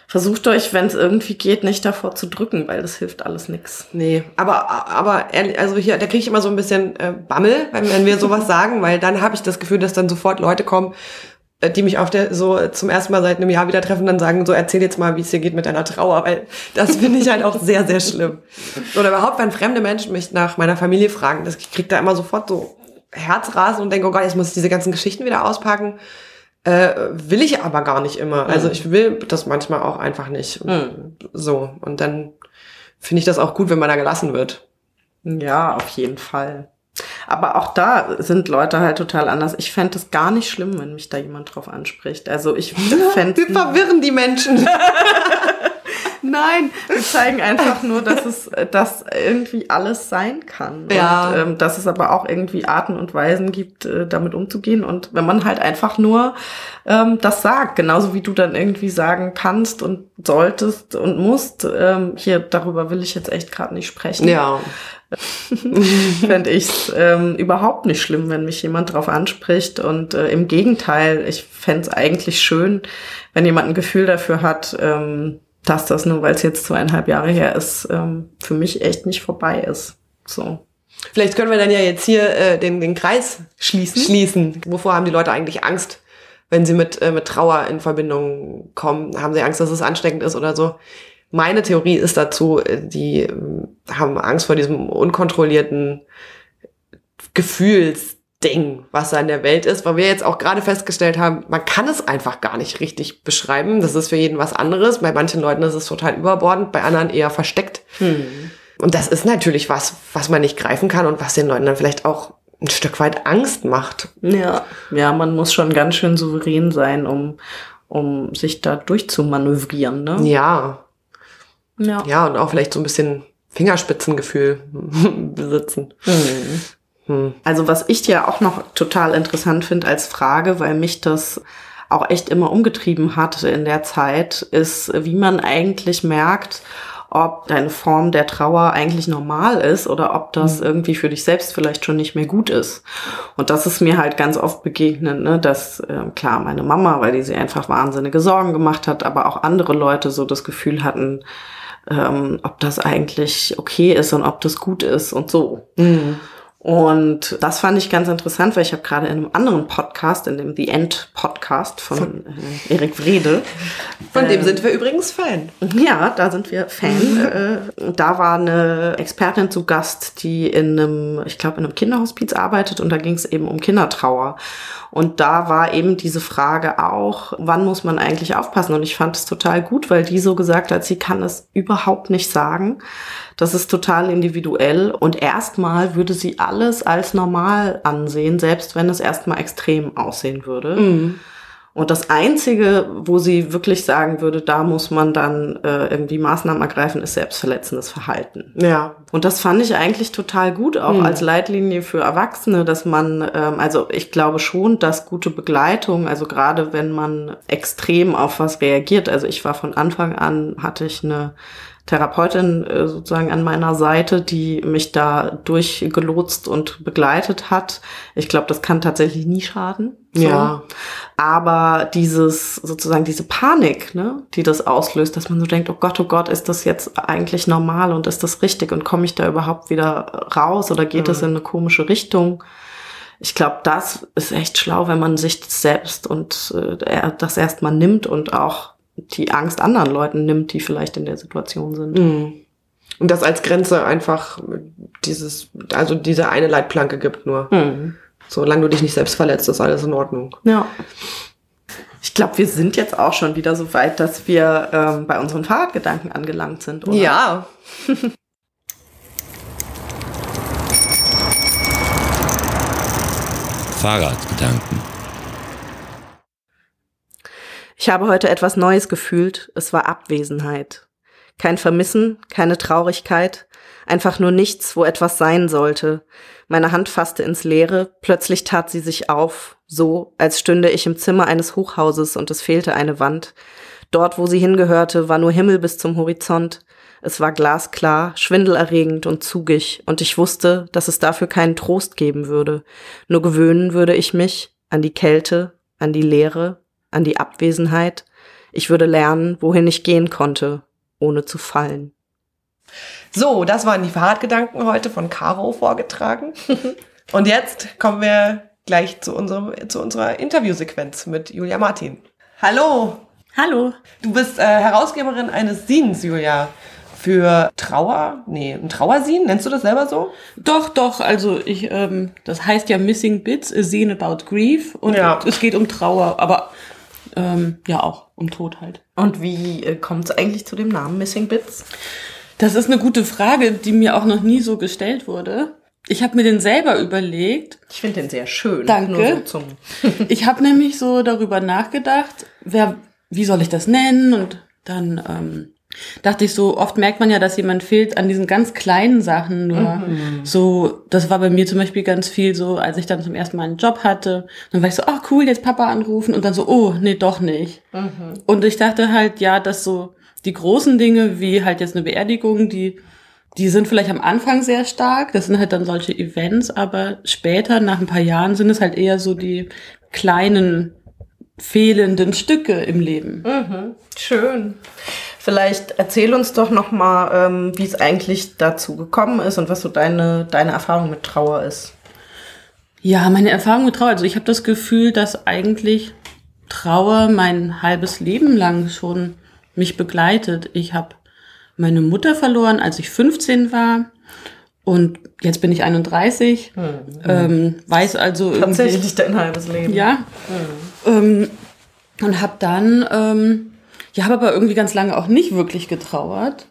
versucht euch, wenn es irgendwie geht, nicht davor zu drücken, weil das hilft alles nix. Nee, aber, aber ehrlich, also hier, da kriege ich immer so ein bisschen äh, Bammel, wenn, wenn wir sowas sagen, weil dann habe ich das Gefühl, dass dann sofort Leute kommen, äh, die mich auf der so zum ersten Mal seit einem Jahr wieder treffen, dann sagen, so erzähl jetzt mal, wie es dir geht mit deiner Trauer, weil das finde ich halt auch sehr, sehr schlimm. Oder überhaupt, wenn fremde Menschen mich nach meiner Familie fragen, das, ich krieg da immer sofort so Herzrasen und denke, oh Gott, jetzt muss ich diese ganzen Geschichten wieder auspacken. Äh, will ich aber gar nicht immer. Also ich will das manchmal auch einfach nicht. Mhm. So. Und dann finde ich das auch gut, wenn man da gelassen wird. Ja, auf jeden Fall. Aber auch da sind Leute halt total anders. Ich fände es gar nicht schlimm, wenn mich da jemand drauf anspricht. Also ich fände Wir verwirren die Menschen. Nein, wir zeigen einfach nur, dass es dass irgendwie alles sein kann. Ja. Und ähm, dass es aber auch irgendwie Arten und Weisen gibt, äh, damit umzugehen. Und wenn man halt einfach nur ähm, das sagt, genauso wie du dann irgendwie sagen kannst und solltest und musst, ähm, hier, darüber will ich jetzt echt gerade nicht sprechen. ja. fände ich es ähm, überhaupt nicht schlimm, wenn mich jemand drauf anspricht. Und äh, im Gegenteil, ich fände es eigentlich schön, wenn jemand ein Gefühl dafür hat, ähm, dass das nur, weil es jetzt zweieinhalb Jahre her ist, ähm, für mich echt nicht vorbei ist. So. Vielleicht können wir dann ja jetzt hier äh, den, den Kreis schließen. schließen. Wovor haben die Leute eigentlich Angst, wenn sie mit, äh, mit Trauer in Verbindung kommen? Haben sie Angst, dass es ansteckend ist oder so? Meine Theorie ist dazu, äh, die ähm, haben Angst vor diesem unkontrollierten Gefühlsding, was da in der Welt ist, weil wir jetzt auch gerade festgestellt haben, man kann es einfach gar nicht richtig beschreiben. Das ist für jeden was anderes. Bei manchen Leuten ist es total überbordend, bei anderen eher versteckt. Und das ist natürlich was, was man nicht greifen kann und was den Leuten dann vielleicht auch ein Stück weit Angst macht. Ja. Ja, man muss schon ganz schön souverän sein, um, um sich da durchzumanövrieren, ne? Ja, Ja. ja, und auch vielleicht so ein bisschen Fingerspitzengefühl besitzen. Hm. Also was ich ja auch noch total interessant finde als Frage, weil mich das auch echt immer umgetrieben hat in der Zeit, ist, wie man eigentlich merkt, ob deine Form der Trauer eigentlich normal ist oder ob das irgendwie für dich selbst vielleicht schon nicht mehr gut ist. Und das ist mir halt ganz oft begegnet, ne, dass äh, klar meine Mama, weil die sie einfach wahnsinnige Sorgen gemacht hat, aber auch andere Leute so das Gefühl hatten, ähm, ob das eigentlich okay ist und ob das gut ist und so. Und das fand ich ganz interessant, weil ich habe gerade in einem anderen Podcast, in dem The End Podcast von äh, Erik Wrede, Von dem ähm, sind wir übrigens Fan. ja, da sind wir Fan. äh, da war eine Expertin zu Gast, die in einem, ich glaube, in einem Kinderhospiz arbeitet und da ging es eben um Kindertrauer. Und da war eben diese Frage auch, wann muss man eigentlich aufpassen? Und ich fand es total gut, weil die so gesagt hat, sie kann es überhaupt nicht sagen. Das ist total individuell und erstmal würde sie alles als normal ansehen, selbst wenn es erstmal extrem aussehen würde. Und das Einzige, wo sie wirklich sagen würde, da muss man dann äh, irgendwie Maßnahmen ergreifen, ist selbstverletzendes Verhalten. Ja. Und das fand ich eigentlich total gut, auch als Leitlinie für Erwachsene, dass man, ähm, also ich glaube schon, dass gute Begleitung, also gerade wenn man extrem auf was reagiert, also ich war von Anfang an, hatte ich eine Therapeutin äh, sozusagen an meiner Seite, die mich da durchgelotst und begleitet hat. Ich glaube, das kann tatsächlich nie schaden. So. Ja. Aber dieses, sozusagen diese Panik, ne, die das auslöst, dass man so denkt, oh Gott, oh Gott, ist das jetzt eigentlich normal und ist das richtig und komme ich da überhaupt wieder raus oder geht das in eine komische Richtung? Ich glaube, das ist echt schlau, wenn man sich selbst und äh, das erstmal nimmt und auch die Angst anderen Leuten nimmt, die vielleicht in der Situation sind. Und das als Grenze einfach dieses, also diese eine Leitplanke gibt nur. Mhm. Solange du dich nicht selbst verletzt, ist alles in Ordnung. Ja. Ich glaube, wir sind jetzt auch schon wieder so weit, dass wir ähm, bei unseren Fahrradgedanken angelangt sind, oder? Ja. Fahrradgedanken. Ich habe heute etwas Neues gefühlt. Es war Abwesenheit. Kein Vermissen, keine Traurigkeit, Einfach nur nichts, wo etwas sein sollte. Meine Hand fasste ins Leere, plötzlich tat sie sich auf, so, als stünde ich im Zimmer eines Hochhauses und es fehlte eine Wand. Dort, wo sie hingehörte, war nur Himmel bis zum Horizont. Es war glasklar, schwindelerregend und zugig, und ich wusste, dass es dafür keinen Trost geben würde. Nur gewöhnen würde ich mich an die Kälte, an die Leere, an die Abwesenheit. Ich würde lernen, wohin ich gehen konnte, ohne zu fallen. So, das waren die Fahrradgedanken heute von Caro vorgetragen. Und jetzt kommen wir gleich zu, unserem, zu unserer Interviewsequenz mit Julia Martin. Hallo, Hallo. du bist äh, Herausgeberin eines Sins, Julia. Für Trauer, nee, ein Trauersin, nennst du das selber so? Doch, doch, also ich, ähm, das heißt ja Missing Bits, a Scene about Grief und Ja. es geht um Trauer, aber ähm, ja auch um Tod halt. Und wie äh, kommt es eigentlich zu dem Namen Missing Bits? Das ist eine gute Frage, die mir auch noch nie so gestellt wurde. Ich habe mir den selber überlegt. Ich finde den sehr schön. Danke. So Ich habe nämlich so darüber nachgedacht, wer, wie soll ich das nennen? Und dann ähm, dachte ich so, oft merkt man ja, dass jemand fehlt an diesen ganz kleinen Sachen nur. So, das war bei mir zum Beispiel ganz viel so, als ich dann zum ersten Mal einen Job hatte, dann war ich so, ach cool, jetzt Papa anrufen und dann so, oh, nee, doch nicht. Und ich dachte halt, ja, dass so die großen Dinge, wie halt jetzt eine Beerdigung, die die sind vielleicht am Anfang sehr stark, das sind halt dann solche Events, aber später, nach ein paar Jahren, sind es halt eher so die kleinen fehlenden Stücke im Leben. Schön. Vielleicht erzähl uns doch noch mal, ähm, wie es eigentlich dazu gekommen ist und was so deine deine Erfahrung mit Trauer ist. Ja, meine Erfahrung mit Trauer, also ich habe das Gefühl, dass eigentlich Trauer mein halbes Leben lang schon mich begleitet. Ich habe meine Mutter verloren, als ich 15 war. Und jetzt bin ich 31, ähm, weiß also Tatsächlich dein halbes Leben. Ja. Ähm, und habe dann, ähm, ja, habe aber irgendwie ganz lange auch nicht wirklich getrauert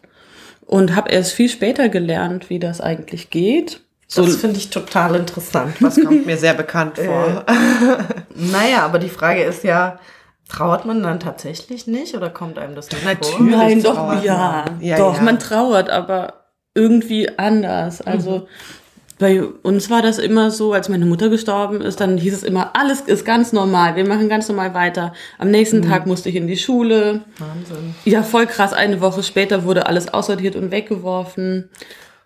und habe erst viel später gelernt, wie das eigentlich geht. So, Das finde ich total interessant. Das kommt mir sehr bekannt vor. Naja, aber die Frage ist ja, trauert man dann tatsächlich nicht oder kommt einem das nicht vor? Natürlich. nein, doch, ja, man. Ja, doch, ja. man trauert, aber irgendwie anders. Also bei uns war das immer so, als meine Mutter gestorben ist, dann hieß es immer, alles ist ganz normal, wir machen ganz normal weiter. Am nächsten Tag musste ich in die Schule. Wahnsinn. Ja, voll krass. Eine Woche später wurde alles aussortiert und weggeworfen.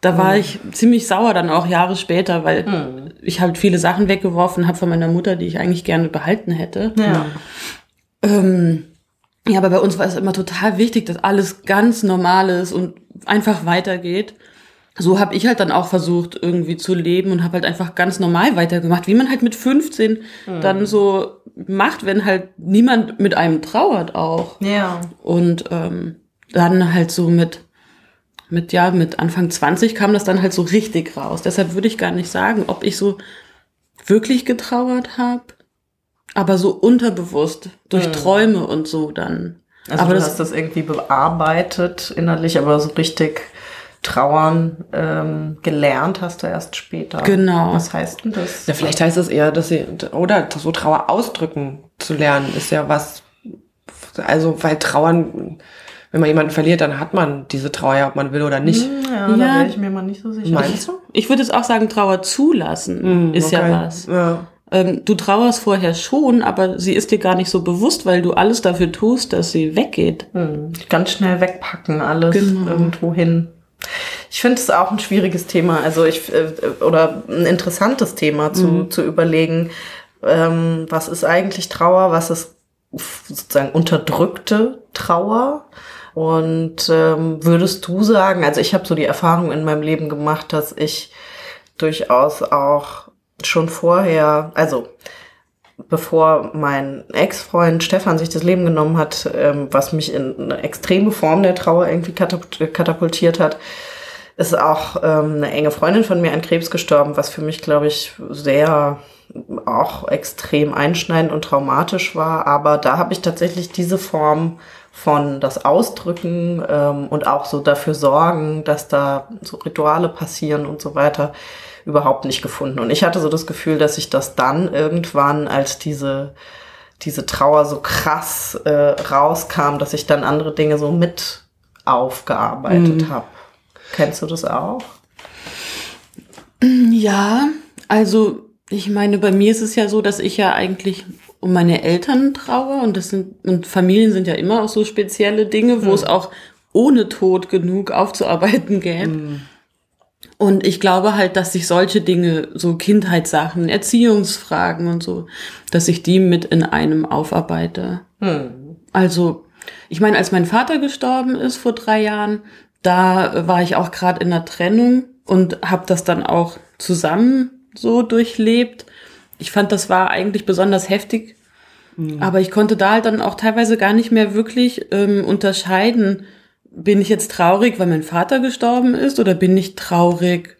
Da war ich ziemlich sauer dann auch Jahre später, weil ich halt viele Sachen weggeworfen habe von meiner Mutter, die ich eigentlich gerne behalten hätte. Ja. Ähm, ja, aber bei uns war es immer total wichtig, dass alles ganz normal ist und einfach weitergeht. So habe ich halt dann auch versucht, irgendwie zu leben und habe halt einfach ganz normal weitergemacht, wie man halt mit 15 dann so macht, wenn halt niemand mit einem trauert auch. Ja. Und ähm, dann halt so mit, mit, ja, mit Anfang 20 kam das dann halt so richtig raus. Deshalb würde ich gar nicht sagen, ob ich so wirklich getrauert habe, aber so unterbewusst, durch Träume und so dann. Also aber du das, hast das irgendwie bearbeitet innerlich, aber so richtig trauern ähm, gelernt hast du erst später. Genau. Was heißt denn das? Ja, vielleicht heißt es eher, dass sie, oder so Trauer ausdrücken zu lernen, ist ja was, also, weil Trauern, wenn man jemanden verliert, dann hat man diese Trauer, ob man will oder nicht. Ja, da Ja. wäre ich mir mal nicht so sicher. Meinst du? ich würde jetzt auch sagen, Trauer zulassen Hm, ist okay. ja was. Ja. Ähm, du trauerst vorher schon, aber sie ist dir gar nicht so bewusst, weil du alles dafür tust, dass sie weggeht. Hm, ganz schnell wegpacken, alles Genau. irgendwo hin. Ich finde es auch ein schwieriges Thema, also ich äh, oder ein interessantes Thema zu, zu überlegen, ähm, was ist eigentlich Trauer, was ist sozusagen unterdrückte Trauer. Und ähm, würdest du sagen, also ich habe so die Erfahrung in meinem Leben gemacht, dass ich durchaus auch schon vorher, also bevor mein Ex-Freund Stefan sich das Leben genommen hat, ähm, was mich in eine extreme Form der Trauer irgendwie katap- katapultiert hat, ist auch ähm, eine enge Freundin von mir an Krebs gestorben, was für mich, glaube ich, sehr auch extrem einschneidend und traumatisch war. Aber da habe ich tatsächlich diese Form von das Ausdrücken ähm, und auch so dafür sorgen, dass da so Rituale passieren und so weiter, überhaupt nicht gefunden. Und ich hatte so das Gefühl, dass ich das dann irgendwann, als diese, diese Trauer so krass äh, rauskam, dass ich dann andere Dinge so mit aufgearbeitet habe. Kennst du das auch? Ja, also ich meine, bei mir ist es ja so, dass ich ja eigentlich um meine Eltern traue und das sind und Familien sind ja immer auch so spezielle Dinge, wo es auch ohne Tod genug aufzuarbeiten gäbe. Und ich glaube halt, dass sich solche Dinge, so Kindheitssachen, Erziehungsfragen und so, dass ich die mit in einem aufarbeite. Also, ich meine, als mein Vater gestorben ist vor drei Jahren, da war ich auch gerade in der Trennung und habe das dann auch zusammen so durchlebt. Ich fand, das war eigentlich besonders heftig, aber ich konnte da halt dann auch teilweise gar nicht mehr wirklich ähm, unterscheiden, bin ich jetzt traurig, weil mein Vater gestorben ist oder bin ich traurig,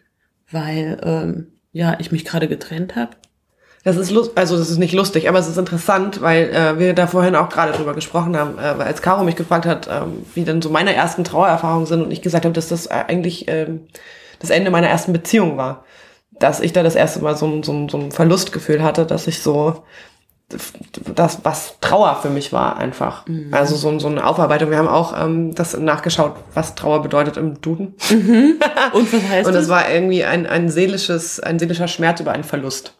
weil ähm, ja ich mich gerade getrennt habe? Das ist lust also das ist nicht lustig, aber es ist interessant, weil äh, wir da vorhin auch gerade drüber gesprochen haben, äh, als Caro mich gefragt hat, ähm, wie denn so meine ersten Trauererfahrungen sind und ich gesagt habe, dass das äh, eigentlich ähm, das Ende meiner ersten Beziehung war. Dass ich da das erste Mal so, so, ein- so ein Verlustgefühl hatte, dass ich so das, was Trauer für mich war, einfach. Also so, so eine Aufarbeitung. Wir haben auch ähm, das nachgeschaut, was Trauer bedeutet im Duden. Und was heißt Und das? es war irgendwie ein, ein seelisches, ein seelischer Schmerz über einen Verlust.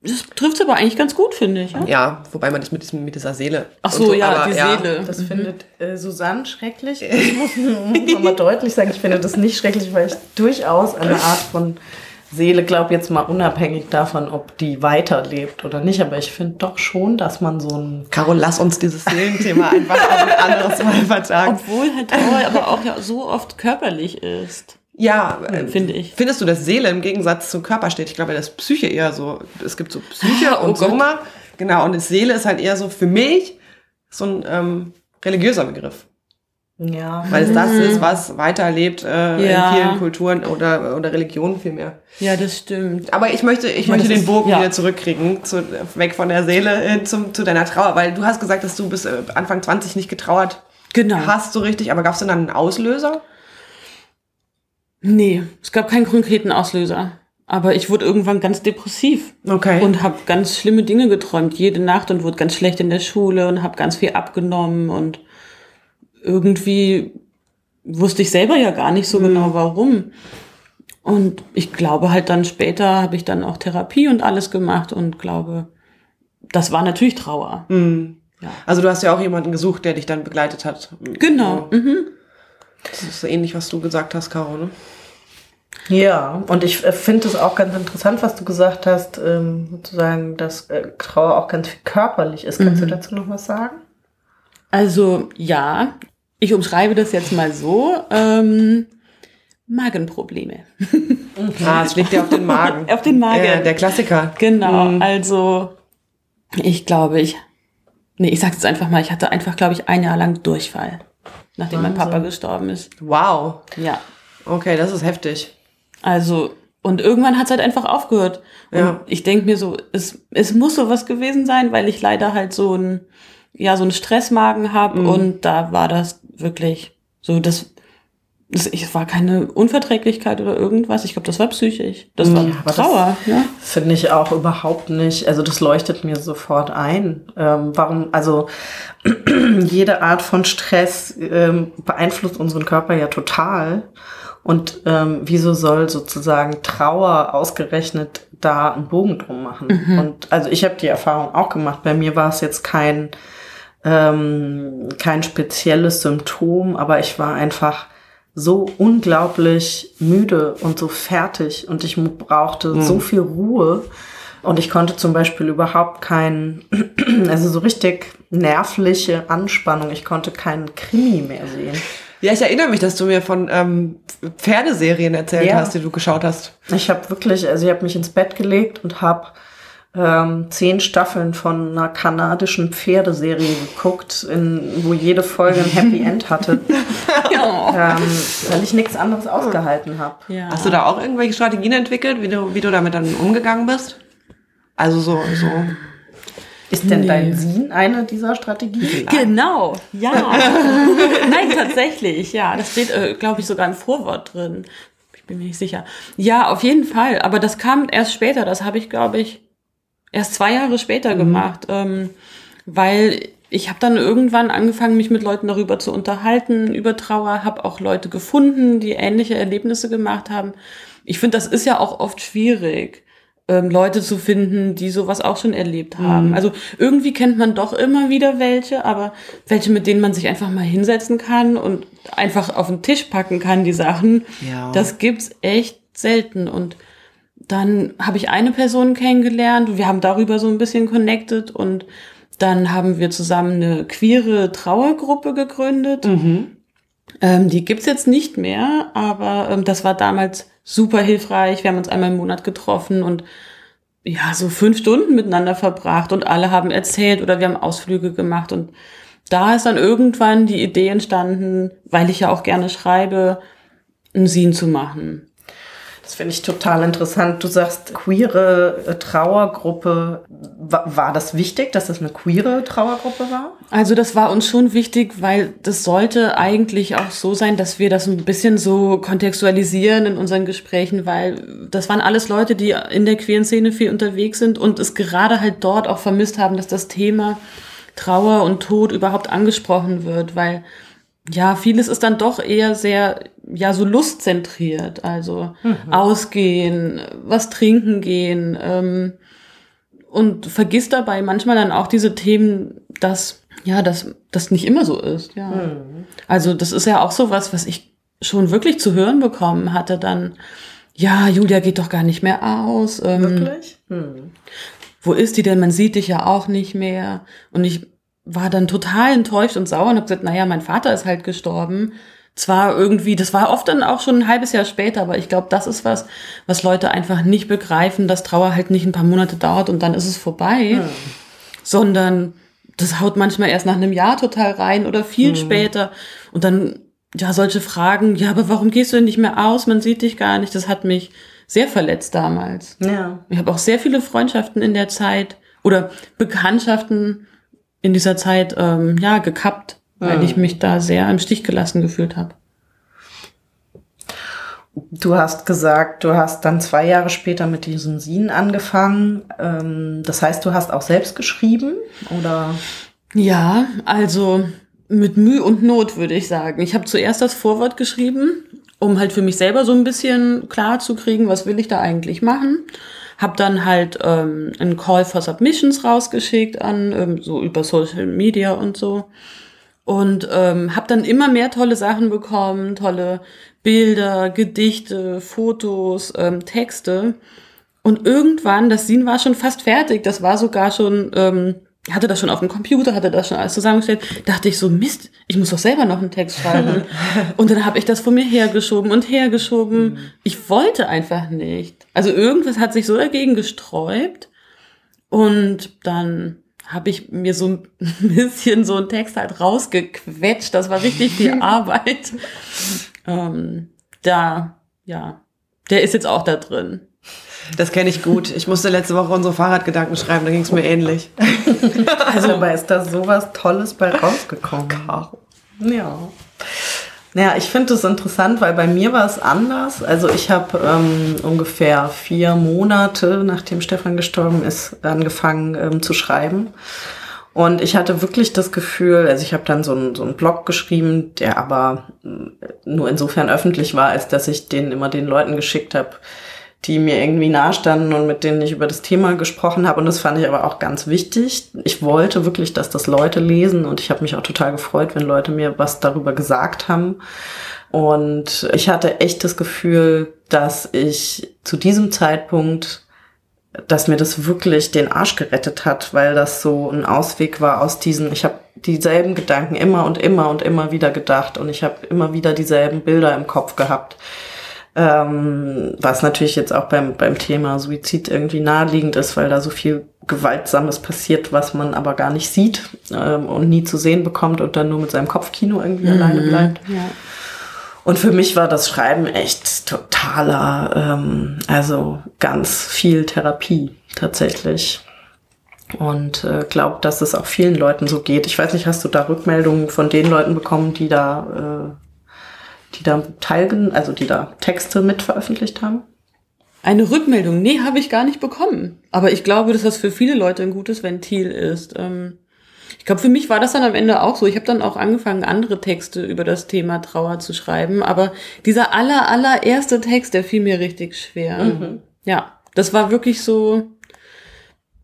Das trifft aber eigentlich ganz gut, finde ich. Ja? Ja, wobei man das mit, diesem, mit dieser Seele. Ach und so, ja, aber die Seele. Das findet äh, Susanne schrecklich. Ich muss, muss deutlich sagen, ich finde das nicht schrecklich, weil ich durchaus eine Art von Seele glaube, jetzt mal unabhängig davon, ob die weiterlebt oder nicht. Aber ich finde doch schon, dass man so ein Caro, lass uns dieses Seelenthema einfach ein anderes Mal vertagen. Obwohl halt Trauer aber auch ja so oft körperlich ist, Ja, äh, finde ich. Findest du, dass Seele im Gegensatz zum Körper steht? Ich glaube, dass Psyche eher so, es gibt so Psyche Ah, oh und Gott. Soma. Genau, und Seele ist halt eher so für mich so ein ähm, religiöser Begriff. Ja. Weil es das ist, was weiterlebt äh, Mhm. Ja. in vielen Kulturen oder, oder Religionen vielmehr. Ja, das stimmt. Aber ich möchte, ich Ja, möchte den ist- Bogen ja. wieder zurückkriegen, zu, weg von der Seele hin zum, zu deiner Trauer. Weil du hast gesagt, dass du bis äh, Anfang 20 nicht getrauert Genau. hast so richtig. Aber gab es denn dann einen Auslöser? Nee, es gab keinen konkreten Auslöser. Aber ich wurde irgendwann ganz depressiv Okay. und habe ganz schlimme Dinge geträumt, jede Nacht und wurde ganz schlecht in der Schule und habe ganz viel abgenommen und irgendwie wusste ich selber ja gar nicht so genau warum. Und ich glaube halt dann später habe ich dann auch Therapie und alles gemacht und glaube, das war natürlich Trauer. Ja. Also du hast ja auch jemanden gesucht, der dich dann begleitet hat. Genau. Mhm. Das ist so ähnlich, was du gesagt hast, Caro, ne? Ja, und ich äh, finde es auch ganz interessant, was du gesagt hast, ähm, sozusagen, dass äh, Trauer auch ganz viel körperlich ist. Kannst du dazu noch was sagen? Also ja, ich umschreibe das jetzt mal so. Ähm, Magenprobleme. Ah, es liegt dir auf den Magen. Auf den Magen. Ja, der Klassiker. Genau, Mhm. also ich glaube, ich, nee, ich sag's jetzt einfach mal, ich hatte einfach, glaube ich, ein Jahr lang Durchfall, nachdem mein Papa gestorben ist. Wow. Ja, Okay, das ist heftig. also und irgendwann hat's halt einfach aufgehört. Und Ja. ich denk mir so, es, es muss sowas gewesen sein, weil ich leider halt so ein, ja, so einen Stressmagen habe Mhm. und da war das wirklich so, das, das, es war keine Unverträglichkeit oder irgendwas. Ich glaube, das war psychisch. Das war Ja, das- Trauer, ja. Finde ich auch überhaupt nicht. Also das leuchtet mir sofort ein. Ähm, warum, also jede Art von Stress ähm, beeinflusst unseren Körper ja total. Und ähm, wieso soll sozusagen Trauer ausgerechnet da einen Bogen drum machen? Und also ich habe die Erfahrung auch gemacht. Bei mir war es jetzt kein ähm, kein spezielles Symptom, aber ich war einfach so unglaublich müde und so fertig und ich brauchte so viel Ruhe und ich konnte zum Beispiel überhaupt kein, also so richtig nervliche Anspannung, ich konnte keinen Krimi mehr sehen. Ja, ich erinnere mich, dass du mir von ähm, Pferdeserien erzählt Ja. hast, die du geschaut hast. Ich habe wirklich, also ich habe mich ins Bett gelegt und habe ähm, zehn Staffeln von einer kanadischen Pferdeserie geguckt, in, wo jede Folge ein Happy End hatte, ähm, weil ich nichts anderes ausgehalten habe. ja. Hast du da auch irgendwelche Strategien entwickelt, wie du, wie du damit dann umgegangen bist? Also so, so. Ist denn Nee. dein Sin eine dieser Strategien? Genau, ja. Nein, tatsächlich, ja. Das steht, äh, glaube ich, sogar im Vorwort drin. Ich bin mir nicht sicher. Ja, auf jeden Fall. Aber das kam erst später. Das habe ich, glaube ich, erst zwei Jahre später gemacht. Ähm, weil ich habe dann irgendwann angefangen, mich mit Leuten darüber zu unterhalten, über Trauer, habe auch Leute gefunden, die ähnliche Erlebnisse gemacht haben. ich finde, das ist ja auch oft schwierig, ähm, Leute zu finden, die sowas auch schon erlebt haben. Mhm. Also irgendwie kennt man doch immer wieder welche, aber welche, mit denen man sich einfach mal hinsetzen kann und einfach auf den Tisch packen kann, die Sachen, Ja. das gibt's echt selten. Und dann habe ich eine Person kennengelernt und wir haben darüber so ein bisschen connected und dann haben wir zusammen eine queere Trauergruppe gegründet. Ähm, die gibt's jetzt nicht mehr, aber ähm, das war damals super hilfreich. Wir haben uns einmal im Monat getroffen und ja, so fünf Stunden miteinander verbracht und alle haben erzählt oder wir haben Ausflüge gemacht und da ist dann irgendwann die Idee entstanden, weil ich ja auch gerne schreibe, ein Scene zu machen. Das finde ich total interessant. Du sagst queere Trauergruppe. Wa- War das wichtig, dass das eine queere Trauergruppe war? Also das war uns schon wichtig, weil das sollte eigentlich auch so sein, dass wir das ein bisschen so kontextualisieren in unseren Gesprächen, weil das waren alles Leute, die in der queeren Szene viel unterwegs sind und es gerade halt dort auch vermisst haben, dass das Thema Trauer und Tod überhaupt angesprochen wird, weil ja, vieles ist dann doch eher sehr, ja, so lustzentriert. Also ausgehen, was trinken gehen, ähm, und vergisst dabei manchmal dann auch diese Themen, dass, ja, dass das nicht immer so ist, ja. Also das ist ja auch so was, was ich schon wirklich zu hören bekommen hatte dann, ja, Julia geht doch gar nicht mehr aus. Ähm, Wirklich? Hm. wo ist die denn? Man sieht dich ja auch nicht mehr. Und ich war dann total enttäuscht und sauer und habe gesagt, naja, mein Vater ist halt gestorben. Zwar irgendwie, das war oft dann auch schon ein halbes Jahr später, aber ich glaube, das ist was, was Leute einfach nicht begreifen, dass Trauer halt nicht ein paar Monate dauert und dann ist es vorbei, sondern das haut manchmal erst nach einem Jahr total rein oder viel später. Und dann, ja, solche Fragen, ja, aber warum gehst du denn nicht mehr aus? Man sieht dich gar nicht. Das hat mich sehr verletzt damals. Ja. Ich habe auch sehr viele Freundschaften in der Zeit oder Bekanntschaften in dieser Zeit ähm, ja gekappt, weil ich mich da sehr im Stich gelassen gefühlt habe. Du hast gesagt, du hast dann zwei Jahre später mit diesem Sin angefangen. Ähm, das heißt, du hast auch selbst geschrieben oder? Ja, also mit Mühe und Not würde ich sagen. Ich habe zuerst das Vorwort geschrieben, um halt für mich selber so ein bisschen klar zu kriegen, was will ich da eigentlich machen. Hab dann halt ähm, einen Call for Submissions rausgeschickt an, ähm, so über Social Media und so. Und ähm, habe dann immer mehr tolle Sachen bekommen, tolle Bilder, Gedichte, Fotos, ähm, Texte. Und irgendwann, das Scene war schon fast fertig, das war sogar schon, ähm, hatte das schon auf dem Computer, hatte das schon alles zusammengestellt, dachte ich so, Mist, ich muss doch selber noch einen Text schreiben. und dann habe ich das von mir hergeschoben und hergeschoben. Ich wollte einfach nicht. Also irgendwas hat sich so dagegen gesträubt. Und dann habe ich mir so ein bisschen so einen Text halt rausgequetscht. Das war richtig viel Arbeit. ähm, da, ja, der ist jetzt auch da drin. Das kenne ich gut. Ich musste letzte Woche unsere Fahrradgedanken schreiben, da ging es mir ähnlich. Also, aber ist da sowas Tolles bei rausgekommen? Ja. Naja, ich finde es interessant, weil bei mir war es anders. Also ich habe ähm, ungefähr vier Monate, nachdem Stefan gestorben ist, angefangen ähm, zu schreiben. Und ich hatte wirklich das Gefühl, also ich habe dann so einen, so einen Blog geschrieben, der aber äh, nur insofern öffentlich war, als dass ich den immer den Leuten geschickt habe, die mir irgendwie nahestanden und mit denen ich über das Thema gesprochen habe. Und das fand ich aber auch ganz wichtig. Ich wollte wirklich, dass das Leute lesen und ich habe mich auch total gefreut, wenn Leute mir was darüber gesagt haben. Und ich hatte echt das Gefühl, dass ich zu diesem Zeitpunkt dass mir das wirklich den Arsch gerettet hat, weil das so ein Ausweg war aus diesen, ich habe dieselben Gedanken immer und immer und immer wieder gedacht und ich habe immer wieder dieselben Bilder im Kopf gehabt. Ähm, was natürlich jetzt auch beim, beim Thema Suizid irgendwie naheliegend ist, weil da so viel Gewaltsames passiert, was man aber gar nicht sieht ähm, und nie zu sehen bekommt und dann nur mit seinem Kopfkino irgendwie alleine bleibt. Ja. Und für mich war das Schreiben echt totaler, ähm, also ganz viel Therapie tatsächlich. Und äh, glaube, dass es auch vielen Leuten so geht. Ich weiß nicht, hast du da Rückmeldungen von den Leuten bekommen, die da, äh, die da teilgen, also die da Texte mit veröffentlicht haben? Eine Rückmeldung, nee, habe ich gar nicht bekommen. Aber ich glaube, dass das für viele Leute ein gutes Ventil ist. Ähm, ich Ich glaube, für mich war das dann am Ende auch so. Ich habe dann auch angefangen, andere Texte über das Thema Trauer zu schreiben. Aber dieser aller, allererste Text, der fiel mir richtig schwer. Mhm. Ja, das war wirklich so.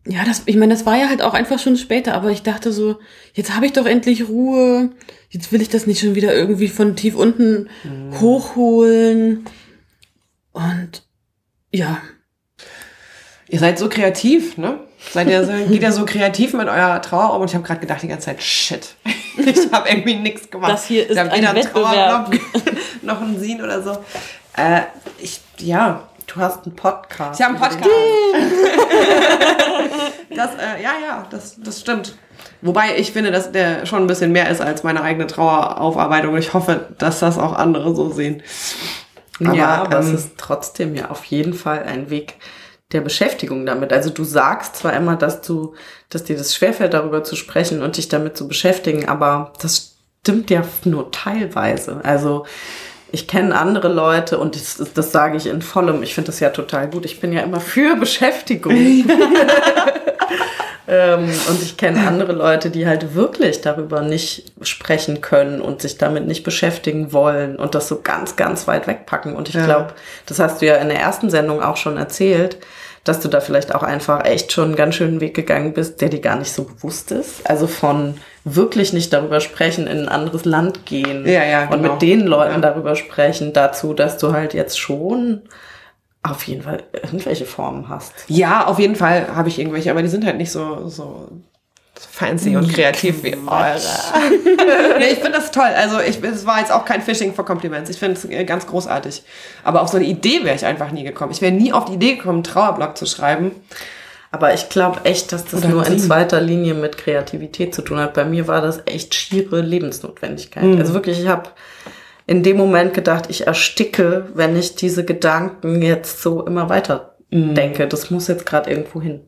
Ja, das, ich meine, das war ja halt auch einfach schon später, aber ich dachte so, jetzt habe ich doch endlich Ruhe, jetzt will ich das nicht schon wieder irgendwie von tief unten Mhm. hochholen. Und ja, Ihr seid so kreativ, ne? Seid ihr so, geht ihr so kreativ mit eurer Trauer um? Und ich habe gerade gedacht die ganze Zeit, shit, ich habe irgendwie nichts gemacht. Das hier ist ein weder Wettbewerb. Trauerblock, noch ein Sin oder so. Äh, ich, ja, Du hast einen Podcast. ich habe einen Podcast. das, äh, ja, ja, das, das stimmt. Wobei ich finde, dass der schon ein bisschen mehr ist als meine eigene Traueraufarbeitung. Ich hoffe, dass das auch andere so sehen. ja, aber es ähm, ist trotzdem ja auf jeden Fall ein Weg der Beschäftigung damit. Also du sagst zwar immer, dass du, dass dir das schwerfällt, darüber zu sprechen und dich damit zu beschäftigen, aber das stimmt ja nur teilweise. Also ich kenne andere Leute und das, das sage ich in vollem. Ich finde das ja total gut. Ich bin ja immer für Beschäftigung. ähm, und ich kenne andere Leute, die halt wirklich darüber nicht sprechen können und sich damit nicht beschäftigen wollen und das so ganz, ganz weit wegpacken. Und ich Ja. glaube, das hast du ja in der ersten Sendung auch schon erzählt, dass du da vielleicht auch einfach echt schon einen ganz schönen Weg gegangen bist, der dir gar nicht so bewusst ist. Also von wirklich nicht darüber sprechen, in ein anderes Land gehen Ja, ja, und genau. mit den Leuten Ja. darüber sprechen, dazu, dass du halt jetzt schon auf jeden Fall irgendwelche Formen hast. Ja, auf jeden Fall habe ich irgendwelche, aber die sind halt nicht so, so fancy und kreativ wie eure. nee, ich finde das toll. Also ich, es war jetzt auch kein Fishing for Compliments. Ich finde es äh, ganz großartig. Aber auf so eine Idee wäre ich einfach nie gekommen. Ich wäre nie auf die Idee gekommen, einen Trauerblock zu schreiben. Aber ich glaube echt, dass das Oder nur in zweiter Linie mit Kreativität zu tun hat. Bei mir war das echt schiere Lebensnotwendigkeit. Mhm. Also wirklich, ich habe in dem Moment gedacht, ich ersticke, wenn ich diese Gedanken jetzt so immer weiter Mhm. denke. Das muss jetzt gerade irgendwo hin.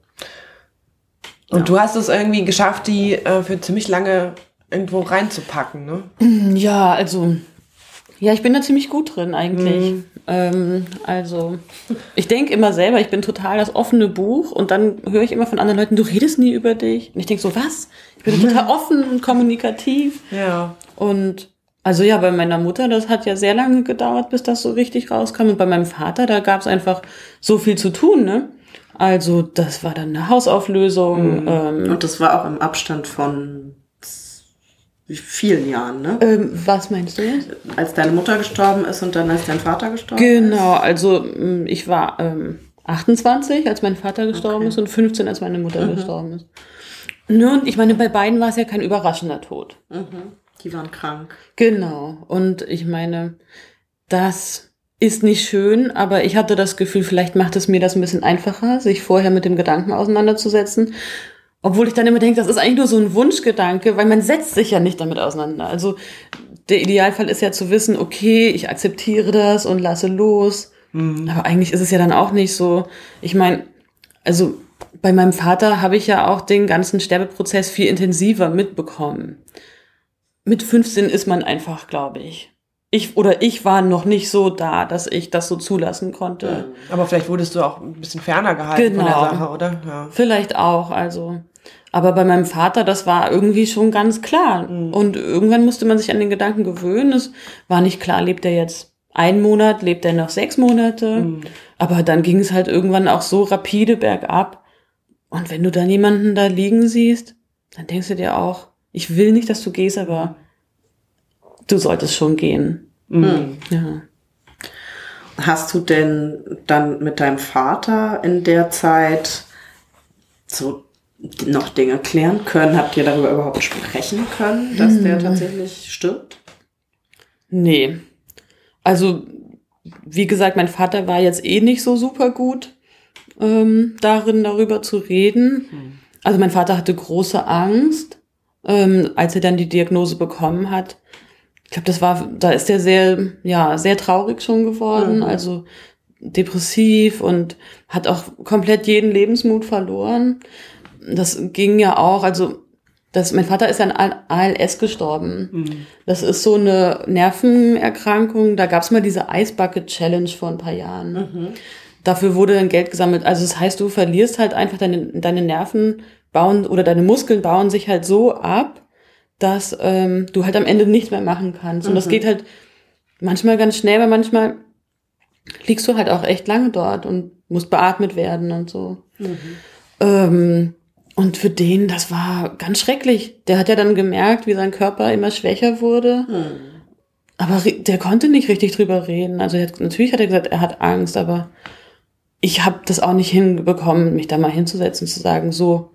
Und du hast es irgendwie geschafft, die äh, für ziemlich lange irgendwo reinzupacken, ne? Ja, also, ja, ich bin da ziemlich gut drin eigentlich. Mhm. Ähm, also, ich denke immer selber, ich bin total das offene Buch und dann höre ich immer von anderen Leuten, du redest nie über dich. Und ich denke so, was? Ich bin total offen und kommunikativ. Ja. Und also ja, bei meiner Mutter, das hat ja sehr lange gedauert, bis das so richtig rauskam. Und bei meinem Vater, da gab es einfach so viel zu tun, ne? Also, das war dann eine Hausauflösung. Ähm, Und das war auch im Abstand von vielen Jahren, ne? ähm, was meinst du jetzt? Als deine Mutter gestorben ist und dann als dein Vater gestorben ist. Genau, also mm, ich war ähm, 28, als mein Vater gestorben Okay. ist und 15, als meine Mutter gestorben ist. Ne, und ich meine, bei beiden war es ja kein überraschender Tod. Mhm. Die waren krank. Genau. Und ich meine, das ist nicht schön, aber ich hatte das Gefühl, vielleicht macht es mir das ein bisschen einfacher, sich vorher mit dem Gedanken auseinanderzusetzen. Obwohl ich dann immer denke, das ist eigentlich nur so ein Wunschgedanke, weil man setzt sich ja nicht damit auseinander. Also der Idealfall ist ja zu wissen, okay, ich akzeptiere das und lasse los. Aber eigentlich ist es ja dann auch nicht so. Ich meine, also bei meinem Vater habe ich ja auch den ganzen Sterbeprozess viel intensiver mitbekommen. Mit 15 ist man einfach, glaube ich. Ich oder ich war noch nicht so da, dass ich das so zulassen konnte. Aber vielleicht wurdest du auch ein bisschen ferner gehalten von der Genau. Sache, oder? Ja. Vielleicht auch, also. Aber bei meinem Vater, das war irgendwie schon ganz klar. Und irgendwann musste man sich an den Gedanken gewöhnen. Es war nicht klar, lebt er jetzt einen Monat, lebt er noch sechs Monate. Aber dann ging es halt irgendwann auch so rapide bergab. Und wenn du dann jemanden da liegen siehst, dann denkst du dir auch, ich will nicht, dass du gehst, aber du solltest schon gehen. Ja. Hast du denn dann mit deinem Vater in der Zeit so noch Dinge klären können? Habt ihr darüber überhaupt sprechen können, dass der tatsächlich stirbt? Nee. Also, wie gesagt, mein Vater war jetzt eh nicht so super gut ähm, darin, darüber zu reden. Also mein Vater hatte große Angst, ähm, als er dann die Diagnose bekommen hat. Ich glaube, das war, da ist er sehr, ja, sehr traurig schon geworden, also depressiv und hat auch komplett jeden Lebensmut verloren. Das ging ja auch, also das, mein Vater ist an ALS gestorben. Das ist so eine Nervenerkrankung. Da gab es mal diese Ice Bucket Challenge vor ein paar Jahren. Dafür wurde dann Geld gesammelt. Also das heißt, du verlierst halt einfach deine, deine Nerven bauen oder deine Muskeln bauen sich halt so ab, dass ähm, du halt am Ende nichts mehr machen kannst. Und das geht halt manchmal ganz schnell, weil manchmal liegst du halt auch echt lange dort und musst beatmet werden und so. Ähm, und für den, das war ganz schrecklich. Der hat ja dann gemerkt, wie sein Körper immer schwächer wurde. Aber ri- der konnte nicht richtig drüber reden. Also hat, natürlich hat er gesagt, er hat Angst, aber ich habe das auch nicht hinbekommen, mich da mal hinzusetzen, zu sagen, so,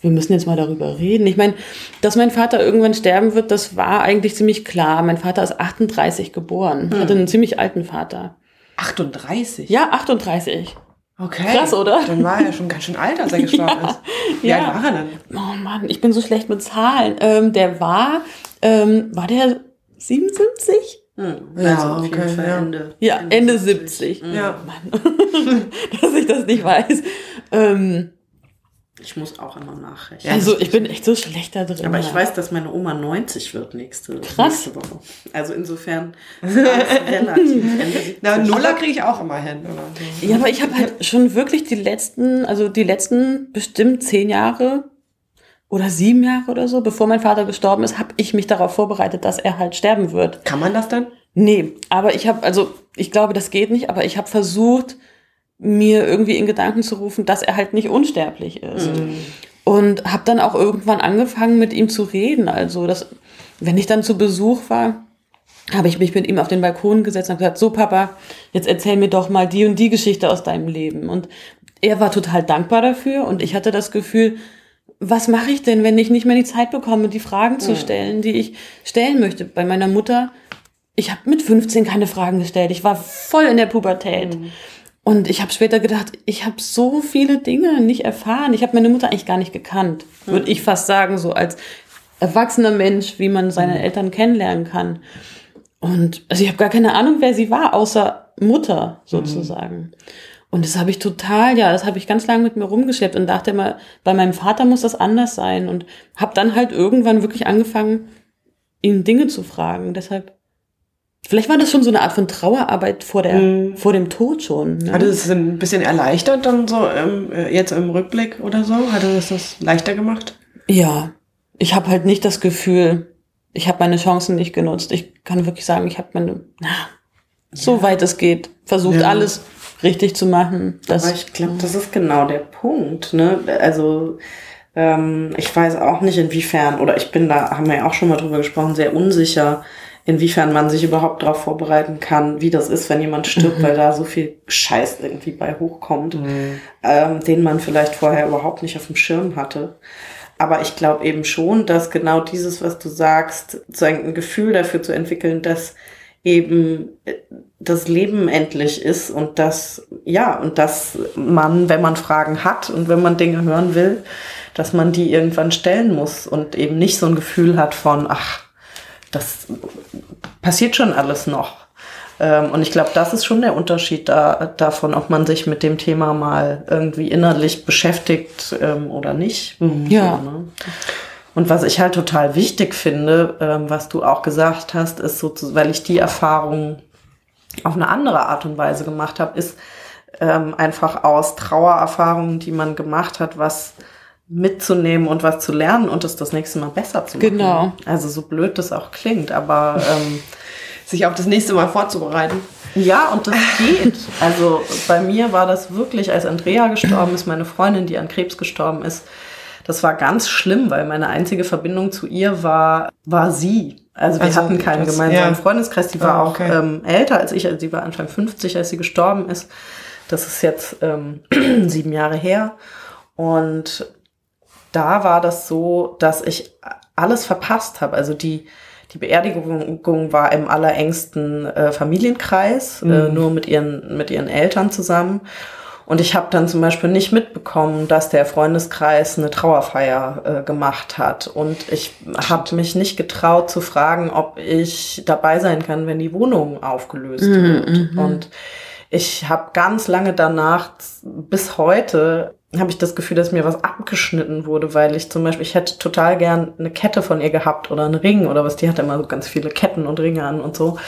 wir müssen jetzt mal darüber reden. Ich meine, dass mein Vater irgendwann sterben wird, das war eigentlich ziemlich klar. Mein Vater ist 38 geboren, hatte einen ziemlich alten Vater. 38? Ja, 38. Okay. Krass, oder? Dann war er schon ganz schön alt, als er gestorben ist. Wie ja. alt war er denn? Oh Mann, ich bin so schlecht mit Zahlen. Ähm, der war, ähm, war der 77? Hm, Ja, also auf jeden okay, Fall ja. Ende. Ja, Ende 70. Ja. Dass ich das nicht weiß. Ähm, Ich muss auch immer nachrechnen. also ich bin echt so schlecht da drin. Aber ich weiß, dass meine Oma 90 wird nächste, Krass. nächste Woche. Also insofern relativ. Ende 70. Na, Nuller kriege ich auch immer hin. Oder. Ja, aber ich habe halt schon wirklich die letzten, also die letzten bestimmt zehn Jahre oder sieben Jahre oder so, bevor mein Vater gestorben ist, habe ich mich darauf vorbereitet, dass er halt sterben wird. Kann man das dann? Nee, aber ich habe, also ich glaube, das geht nicht, aber ich habe versucht, mir irgendwie in Gedanken zu rufen, dass er halt nicht unsterblich ist. Und habe dann auch irgendwann angefangen, mit ihm zu reden. Also, das, wenn ich dann zu Besuch war, habe ich mich mit ihm auf den Balkon gesetzt und gesagt, so Papa, jetzt erzähl mir doch mal die und die Geschichte aus deinem Leben. Und er war total dankbar dafür und ich hatte das Gefühl, was mache ich denn, wenn ich nicht mehr die Zeit bekomme, die Fragen zu stellen, die ich stellen möchte? Bei meiner Mutter, ich habe mit 15 keine Fragen gestellt. Ich war voll in der Pubertät. Und ich habe später gedacht, ich habe so viele Dinge nicht erfahren. Ich habe meine Mutter eigentlich gar nicht gekannt, würde ich fast sagen, so als erwachsener Mensch, wie man seine Eltern kennenlernen kann. Und also ich habe gar keine Ahnung, wer sie war, außer Mutter sozusagen. Und das habe ich total, ja, das habe ich ganz lange mit mir rumgeschleppt und dachte immer, bei meinem Vater muss das anders sein und habe dann halt irgendwann wirklich angefangen, ihn Dinge zu fragen. Deshalb, vielleicht war das schon so eine Art von Trauerarbeit vor der, vor dem Tod schon. Ne? Hat es ein bisschen erleichtert dann so ähm, äh, jetzt im Rückblick oder so? Hat es das leichter gemacht? Ja, ich habe halt nicht das Gefühl, ich habe meine Chancen nicht genutzt. Ich kann wirklich sagen, ich habe meine, na, so weit es geht, versucht Ja. alles richtig zu machen. Das, Aber ich glaube, das ist genau der Punkt. Ne? Also ähm, ich weiß auch nicht, inwiefern, oder ich bin da, haben wir ja auch schon mal drüber gesprochen, sehr unsicher, inwiefern man sich überhaupt darauf vorbereiten kann, wie das ist, wenn jemand stirbt, weil da so viel Scheiß irgendwie bei hochkommt, ähm, den man vielleicht vorher überhaupt nicht auf dem Schirm hatte. Aber ich glaube eben schon, dass genau dieses, was du sagst, sozusagen ein Gefühl dafür zu entwickeln, dass eben äh, das Leben endlich ist und dass, ja, und dass man, wenn man Fragen hat und wenn man Dinge hören will, dass man die irgendwann stellen muss und eben nicht so ein Gefühl hat von, ach, das passiert schon alles noch. Ähm, Und ich glaube, das ist schon der Unterschied da, davon, ob man sich mit dem Thema mal irgendwie innerlich beschäftigt ähm, oder nicht. Ja. So, ne? Und was ich halt total wichtig finde, ähm, was du auch gesagt hast, ist so, weil ich die Erfahrung auf eine andere Art und Weise gemacht habe, ist einfach aus Trauererfahrungen, die man gemacht hat, was mitzunehmen und was zu lernen und es das nächste Mal besser zu machen. Genau. Also so blöd das auch klingt, aber ähm, Sich auf das nächste Mal vorzubereiten. ja, und das geht. Also bei mir war das wirklich, als Andrea gestorben ist, meine Freundin, die an Krebs gestorben ist, das war ganz schlimm, weil meine einzige Verbindung zu ihr war, war sie. Also wir Also, hatten keinen das- gemeinsamen ja. Freundeskreis. Die war auch okay. ähm, älter als ich. Also sie war Anfang 50, als sie gestorben ist. Das ist jetzt ähm, sieben Jahre her. Und da war das so, dass ich alles verpasst habe. Also die, die Beerdigung war im allerengsten äh, Familienkreis, äh, nur mit ihren, mit ihren Eltern zusammen. Und ich habe dann zum Beispiel nicht mitbekommen, dass der Freundeskreis eine Trauerfeier äh, gemacht hat. Und ich habe mich nicht getraut zu fragen, ob ich dabei sein kann, wenn die Wohnung aufgelöst wird. Und ich habe ganz lange danach, bis heute, habe ich das Gefühl, dass mir was abgeschnitten wurde, weil ich zum Beispiel, ich hätte total gern eine Kette von ihr gehabt oder einen Ring oder was. Die hatte immer so ganz viele Ketten und Ringe an und so.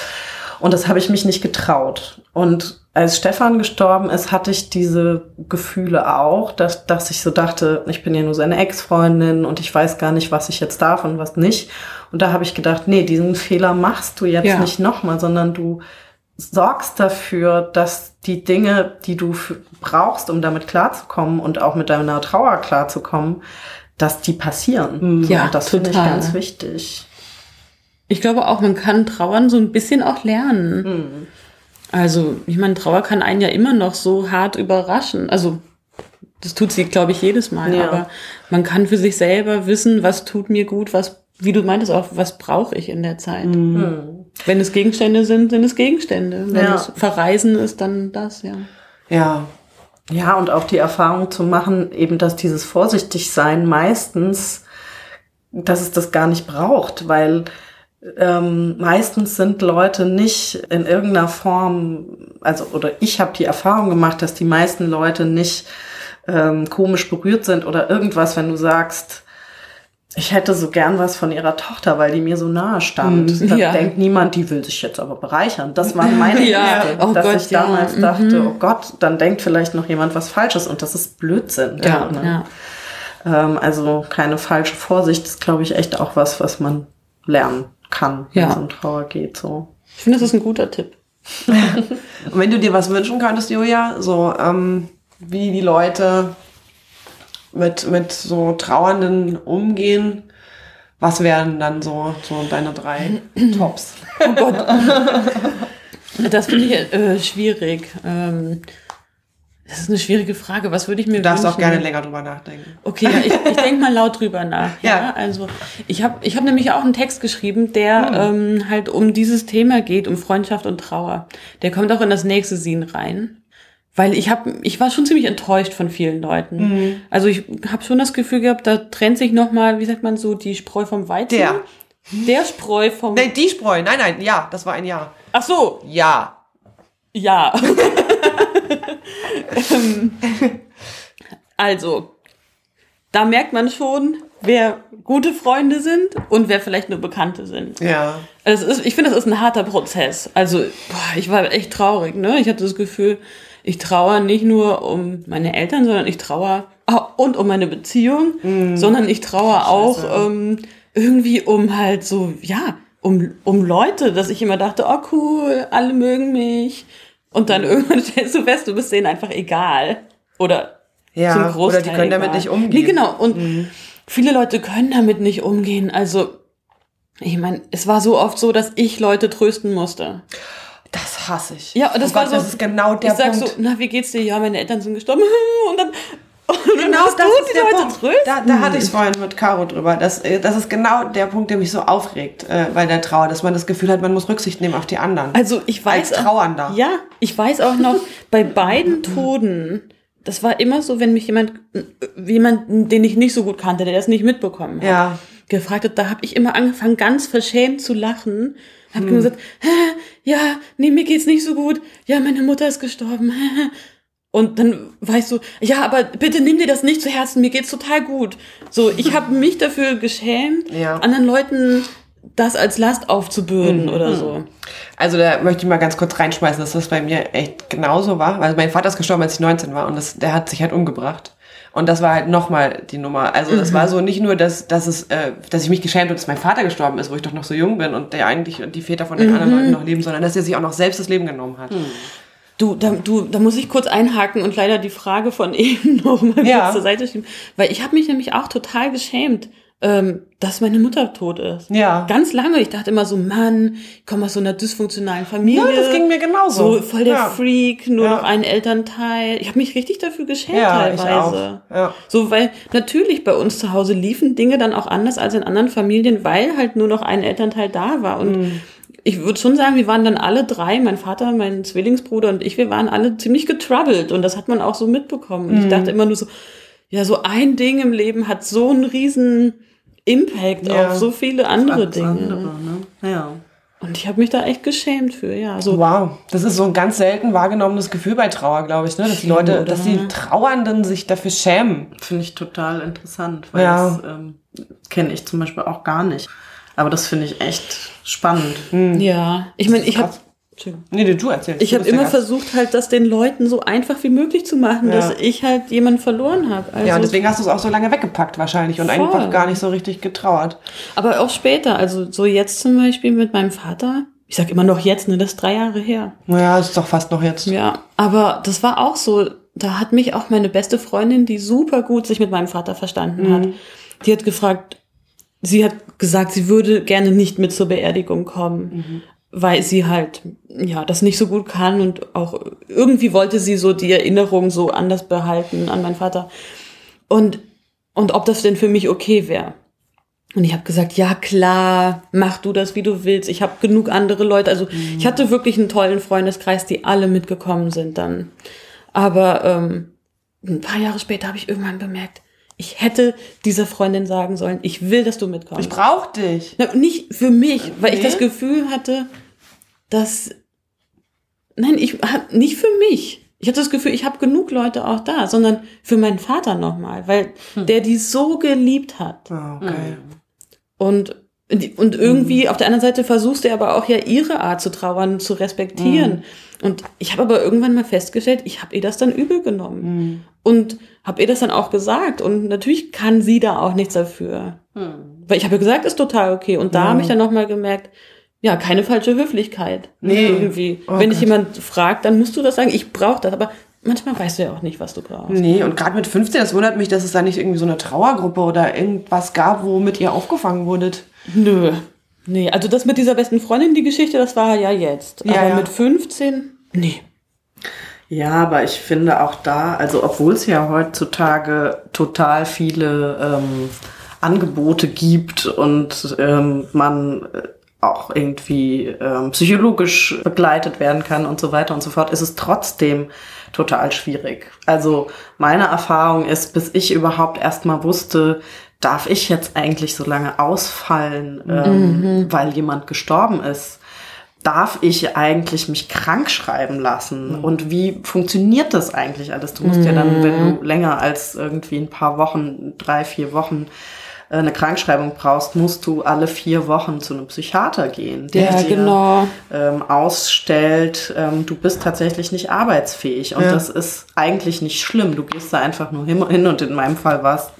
Und das habe ich mich nicht getraut. Und als Stefan gestorben ist, hatte ich diese Gefühle auch, dass, dass ich so dachte, ich bin ja nur seine Ex-Freundin und ich weiß gar nicht, was ich jetzt darf und was nicht. Und da habe ich gedacht, nee, diesen Fehler machst du jetzt Ja. nicht nochmal, sondern du sorgst dafür, dass die Dinge, die du brauchst, um damit klarzukommen und auch mit deiner Trauer klarzukommen, dass die passieren. Ja, und das finde ich ganz wichtig. Ich glaube auch, man kann Trauern so ein bisschen auch lernen. Hm. Also, ich meine, Trauer kann einen ja immer noch so hart überraschen. Also, das tut sie, glaube ich, jedes Mal. Ja. Aber man kann für sich selber wissen, was tut mir gut, was, wie du meintest auch, was brauche ich in der Zeit. Hm. Wenn es Gegenstände sind, sind es Gegenstände. Wenn Ja. es Verreisen ist, dann das, ja. Ja. Ja, und auch die Erfahrung zu machen, eben, dass dieses Vorsichtigsein meistens, dass es das gar nicht braucht, weil ähm, meistens sind Leute nicht in irgendeiner Form, also oder ich habe die Erfahrung gemacht, dass die meisten Leute nicht ähm, komisch berührt sind oder irgendwas, wenn du sagst, ich hätte so gern was von ihrer Tochter, weil die mir so nahe stand. Mm, Da ja. denkt niemand, die will sich jetzt aber bereichern. Das war meine Ja, Ängste, oh dass Gott, ich ja, damals mhm. dachte, oh Gott, dann denkt vielleicht noch jemand was Falsches und das ist Blödsinn. Ja, ne? Ähm, also keine falsche Vorsicht ist, glaube ich, echt auch was, was man lernen kann, wenn es um Trauer geht. So. Ich finde, das ist ein guter Tipp. Und wenn du dir was wünschen könntest, Julia, so ähm, wie die Leute mit, mit so Trauernden umgehen, was wären dann so, so deine drei Tops? Oh Gott. das finde ich äh, schwierig. Ähm, das ist eine schwierige Frage. Was würde ich mir Du darfst auch wünschen? gerne länger drüber nachdenken. Okay, ja, ich, ich denke mal laut drüber nach. Ja, Ja. also ich habe ich hab nämlich auch einen Text geschrieben, der ähm, halt um dieses Thema geht, um Freundschaft und Trauer. Der kommt auch in das nächste Scene rein. Weil ich habe, ich war schon ziemlich enttäuscht von vielen Leuten. Also ich habe schon das Gefühl gehabt, da trennt sich noch mal, wie sagt man so, die Spreu vom Weizen. Der. Der Spreu vom. Nein, die Spreu. Nein, nein, ja, das war ein Ja. Ach so, Ja. Ja. Ähm, also, da merkt man schon, wer gute Freunde sind und wer vielleicht nur Bekannte sind. Ja. Es ist, ich finde, das ist ein harter Prozess. Also, boah, ich war echt traurig, ne? Ich hatte das Gefühl, ich trauere nicht nur um meine Eltern, sondern ich trauere auch- und um meine Beziehung, sondern ich trauere auch ähm, irgendwie um halt so, ja, um, um Leute, dass ich immer dachte, oh cool, alle mögen mich. Und dann irgendwann stellst du fest, du bist denen einfach egal. Oder Ja, zum oder Großteil die können damit egal. nicht umgehen. Nee, genau. Und viele Leute können damit nicht umgehen. Also, ich meine, es war so oft so, dass ich Leute trösten musste. Das hasse ich. Ja, und das oh war Gott, so. das ist genau der ich sag Punkt. so, na, wie geht's dir? Ja, meine Eltern sind gestorben. Und dann, und Genau das du ist die der Leute Punkt. trösten. Da, da hatte ich es vorhin mit Caro drüber. Das, äh, das ist genau der Punkt, der mich so aufregt äh, bei der Trauer, dass man das Gefühl hat, man muss Rücksicht nehmen auf die anderen. Also ich weiß Als Trauernder. Ja, ich weiß auch noch bei beiden Toten. Das war immer so, wenn mich jemand, äh, jemand, den ich nicht so gut kannte, der das nicht mitbekommen hat, Ja. gefragt hat, da habe ich immer angefangen, ganz verschämt zu lachen. Hab Hm. gesagt, ja, nee, mir geht's nicht so gut. Ja, meine Mutter ist gestorben. Und dann weißt du, ja, aber bitte nimm dir das nicht zu Herzen, mir geht's total gut. So, ich habe mich dafür geschämt, Ja. anderen Leuten das als Last aufzubürden Mhm. oder so. Also da möchte ich mal ganz kurz reinschmeißen, dass das bei mir echt genauso war. Weil mein Vater ist gestorben, als ich 19 war und das, der hat sich halt umgebracht. Und das war halt nochmal die Nummer. Also das war so nicht nur, dass, dass, es, äh, dass ich mich geschämt habe, dass mein Vater gestorben ist, wo ich doch noch so jung bin und der eigentlich die Väter von den anderen Leuten noch leben, sondern dass er sich auch noch selbst das Leben genommen hat. Du, da, du, da muss ich kurz einhaken und leider die Frage von eben noch mal Ja. zur Seite schieben. Weil ich habe mich nämlich auch total geschämt, ähm, dass meine Mutter tot ist. Ja. Ganz lange. Ich dachte immer so, Mann, ich komme aus so einer dysfunktionalen Familie. Ja, das ging mir genauso. So voll der Ja. Freak, nur Ja. noch ein Elternteil. Ich habe mich richtig dafür geschämt Ja, ich teilweise. auch. Ja. So, weil natürlich bei uns zu Hause liefen Dinge dann auch anders als in anderen Familien, weil halt nur noch ein Elternteil da war. Und Mhm. ich würde schon sagen, wir waren dann alle drei, mein Vater, mein Zwillingsbruder und ich, wir waren alle ziemlich getroubled. Und das hat man auch so mitbekommen. Und Mhm. ich dachte immer nur so, ja, so ein Ding im Leben hat so einen riesen Impact Ja. auf so viele andere Dinge. andere, ne? Ja. Und ich habe mich da echt geschämt für, ja. So, Wow, das ist so ein ganz selten wahrgenommenes Gefühl bei Trauer, glaube ich, ne? dass die Leute, oder? dass die Trauernden sich dafür schämen. Finde ich total interessant, weil Ja. das ähm, kenne ich zum Beispiel auch gar nicht. Aber das finde ich echt spannend. Ja, ich meine, ich habe Entschuldigung. Nee, nee, du erzählst. Ich habe immer versucht, halt das den Leuten so einfach wie möglich zu machen, Ja. dass ich halt jemanden verloren habe. Also, Ja, und deswegen hast du es auch so lange weggepackt wahrscheinlich und Voll. einfach gar nicht so richtig getrauert. aber auch später, also so jetzt zum Beispiel mit meinem Vater. Ich sag immer noch jetzt, ne, das ist drei Jahre her. Naja, ist doch fast noch jetzt. Ja, aber das war auch so. Da hat mich auch meine beste Freundin, die super gut sich mit meinem Vater verstanden hat, die hat gefragt, sie hat gesagt, sie würde gerne nicht mit zur Beerdigung kommen, weil sie halt, ja, das nicht so gut kann und auch irgendwie wollte sie so die Erinnerung so anders behalten an meinen Vater. Und, und ob das denn für mich okay wäre. Und ich habe gesagt, ja klar, mach du das, wie du willst. Ich habe genug andere Leute. Also ich hatte wirklich einen tollen Freundeskreis, die alle mitgekommen sind dann. Aber ähm, ein paar Jahre später habe ich irgendwann bemerkt, ich hätte dieser Freundin sagen sollen, ich will, dass du mitkommst. Ich brauch dich. Na, nicht für mich, weil ich das Gefühl hatte, dass nein, ich nicht für mich. Ich hatte das Gefühl, ich habe genug Leute auch da, sondern für meinen Vater nochmal, weil der die so geliebt hat. Ah, okay. Und, und irgendwie auf der anderen Seite versuchst du aber auch ja ihre Art zu trauern, zu respektieren. Und ich habe aber irgendwann mal festgestellt, ich habe ihr das dann übel genommen. Und habe ihr das dann auch gesagt. Und natürlich kann sie da auch nichts dafür. Weil ich habe ja gesagt, ist total okay. Und da habe ich dann nochmal gemerkt, ja, keine falsche Höflichkeit. Nee. Irgendwie. Oh Wenn dich jemand fragt, dann musst du das sagen, ich brauche das. Aber manchmal weißt du ja auch nicht, was du brauchst. Nee, und gerade mit 15, das wundert mich, dass es da nicht irgendwie so eine Trauergruppe oder irgendwas gab, womit ihr aufgefangen wurdet. Nö. Nee, also das mit dieser besten Freundin, die Geschichte, das war ja jetzt. Ja, aber ja. mit 15, nee. Ja, aber ich finde auch da, also obwohl es ja heutzutage total viele ähm, Angebote gibt und ähm, man äh, auch irgendwie ähm, psychologisch begleitet werden kann und so weiter und so fort, ist es trotzdem total schwierig. Also meine Erfahrung ist, bis ich überhaupt erstmal wusste, darf ich jetzt eigentlich so lange ausfallen, ähm, weil jemand gestorben ist? Darf ich eigentlich mich krank schreiben lassen? Und wie funktioniert das eigentlich alles? Du musst ja dann, wenn du länger als irgendwie ein paar Wochen, drei, vier Wochen äh, eine Krankschreibung brauchst, musst du alle vier Wochen zu einem Psychiater gehen, der Ja, dir genau. ähm, ausstellt, ähm, du bist tatsächlich nicht arbeitsfähig. Und Ja. das ist eigentlich nicht schlimm. Du gehst da einfach nur hin hin und in meinem Fall war es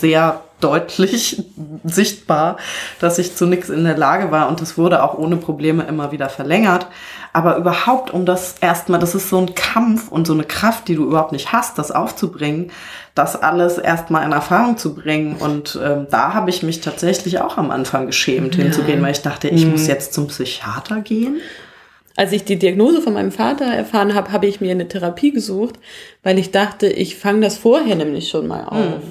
sehr deutlich sichtbar, dass ich zu nichts in der Lage war und das wurde auch ohne Probleme immer wieder verlängert. Aber überhaupt, um das erstmal, das ist so ein Kampf und so eine Kraft, die du überhaupt nicht hast, das aufzubringen, das alles erstmal in Erfahrung zu bringen. Und ähm, da habe ich mich tatsächlich auch am Anfang geschämt, hinzugehen, weil ich dachte, ich muss jetzt zum Psychiater gehen. Als ich die Diagnose von meinem Vater erfahren habe, habe ich mir eine Therapie gesucht, weil ich dachte, ich fange das vorher nämlich schon mal auf.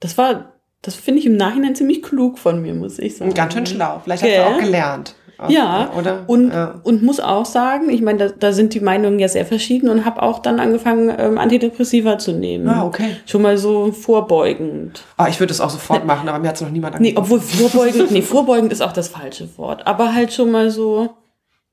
Das war, das finde ich im Nachhinein ziemlich klug von mir, muss ich sagen. Ganz schön schlau. Vielleicht hast du auch gelernt. Ja, Oder? und, Ja. und muss auch sagen, ich meine, da, da sind die Meinungen ja sehr verschieden und habe auch dann angefangen, ähm, Antidepressiva zu nehmen. Ah, okay. Schon mal so vorbeugend. Ah, ich würde es auch sofort machen, aber mir hat es noch niemand Nee, angeboten. obwohl vorbeugend, nee, vorbeugend ist auch das falsche Wort. Aber halt schon mal so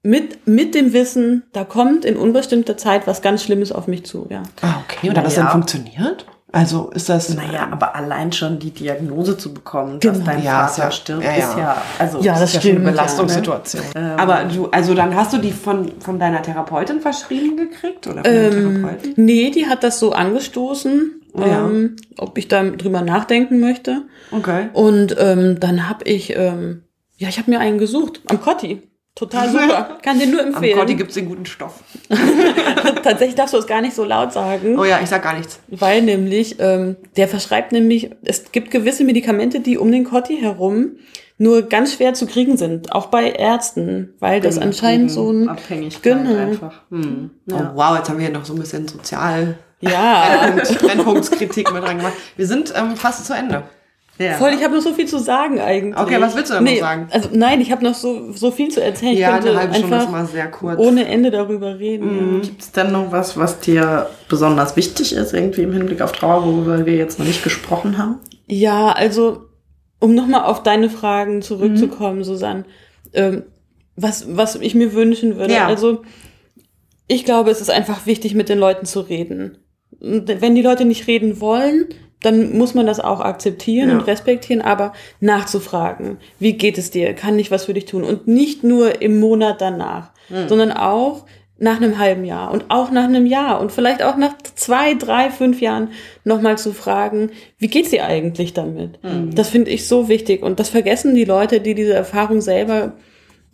mit, mit dem Wissen, da kommt in unbestimmter Zeit was ganz Schlimmes auf mich zu, ja. Ah, okay. Und hat das dann funktioniert? Also ist das. Naja, aber allein schon die Diagnose zu bekommen, dass Genau. dein Ja, Vater ja- stirbt, ja, ja. ist ja, also Ja, das ist eine stimmt, ja, Belastungssituation. Aber du, also dann hast du die von, von deiner Therapeutin verschrieben gekriegt? Oder von dem Therapeuten? Nee, die hat das so angestoßen, Ja. ähm, ob ich da drüber nachdenken möchte. Okay. Und ähm, dann habe ich, ähm, ja, ich habe mir einen gesucht, am Cotti. Total super. Kann dir nur Am empfehlen. Gotti gibt es den guten Stoff. Tatsächlich darfst du es gar nicht so laut sagen. Oh ja, ich sag gar nichts. Weil nämlich, ähm, der verschreibt nämlich, es gibt gewisse Medikamente, die um den Cotti herum nur ganz schwer zu kriegen sind, auch bei Ärzten, weil das anscheinend so ein Abhängigkeit Genau. einfach. Hm. Ja. Oh, wow, jetzt haben wir noch so ein bisschen sozial ja Brennpunkt, Brennpunktskritik mit reingemacht. Wir sind ähm, fast zu Ende. Ja. voll. Ich habe noch so viel zu sagen eigentlich. Okay, was willst du denn noch sagen? Also nein, ich habe noch so so viel zu erzählen. Ich Ja, eine halbe Stunde ist mal sehr kurz. ohne Ende darüber reden. Gibt es denn noch was, was dir besonders wichtig ist, irgendwie im Hinblick auf Trauer, worüber wir jetzt noch nicht gesprochen haben? Ja, also um nochmal auf deine Fragen zurückzukommen, Susanne, ähm, was, was ich mir wünschen würde. Ja. Also ich glaube, es ist einfach wichtig, mit den Leuten zu reden. Und wenn die Leute nicht reden wollen, dann muss man das auch akzeptieren Ja. und respektieren, aber nachzufragen, wie geht es dir, kann ich was für dich tun und nicht nur im Monat danach, sondern auch nach einem halben Jahr und auch nach einem Jahr und vielleicht auch nach zwei, drei, fünf Jahren nochmal zu fragen, wie geht's dir eigentlich damit? Das finde ich so wichtig und das vergessen die Leute, die diese Erfahrung selber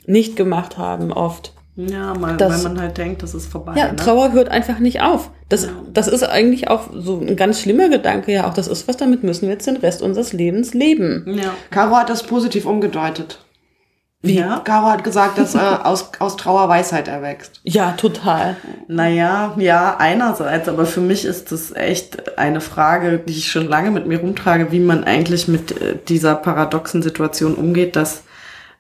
nicht gemacht haben, oft. Ja, weil, Das- weil man halt denkt, das ist vorbei. Ja, ne? Trauer hört einfach nicht auf. Das, das ist eigentlich auch so ein ganz schlimmer Gedanke, ja, auch das ist was, damit müssen wir jetzt den Rest unseres Lebens leben. Ja. Caro hat das positiv umgedeutet. Wie? Ja? Caro hat gesagt, dass äh, aus, aus Trauer Weisheit erwächst. Ja, total. Naja, ja, einerseits, aber für mich ist das echt eine Frage, die ich schon lange mit mir rumtrage, wie man eigentlich mit äh, dieser paradoxen Situation umgeht, dass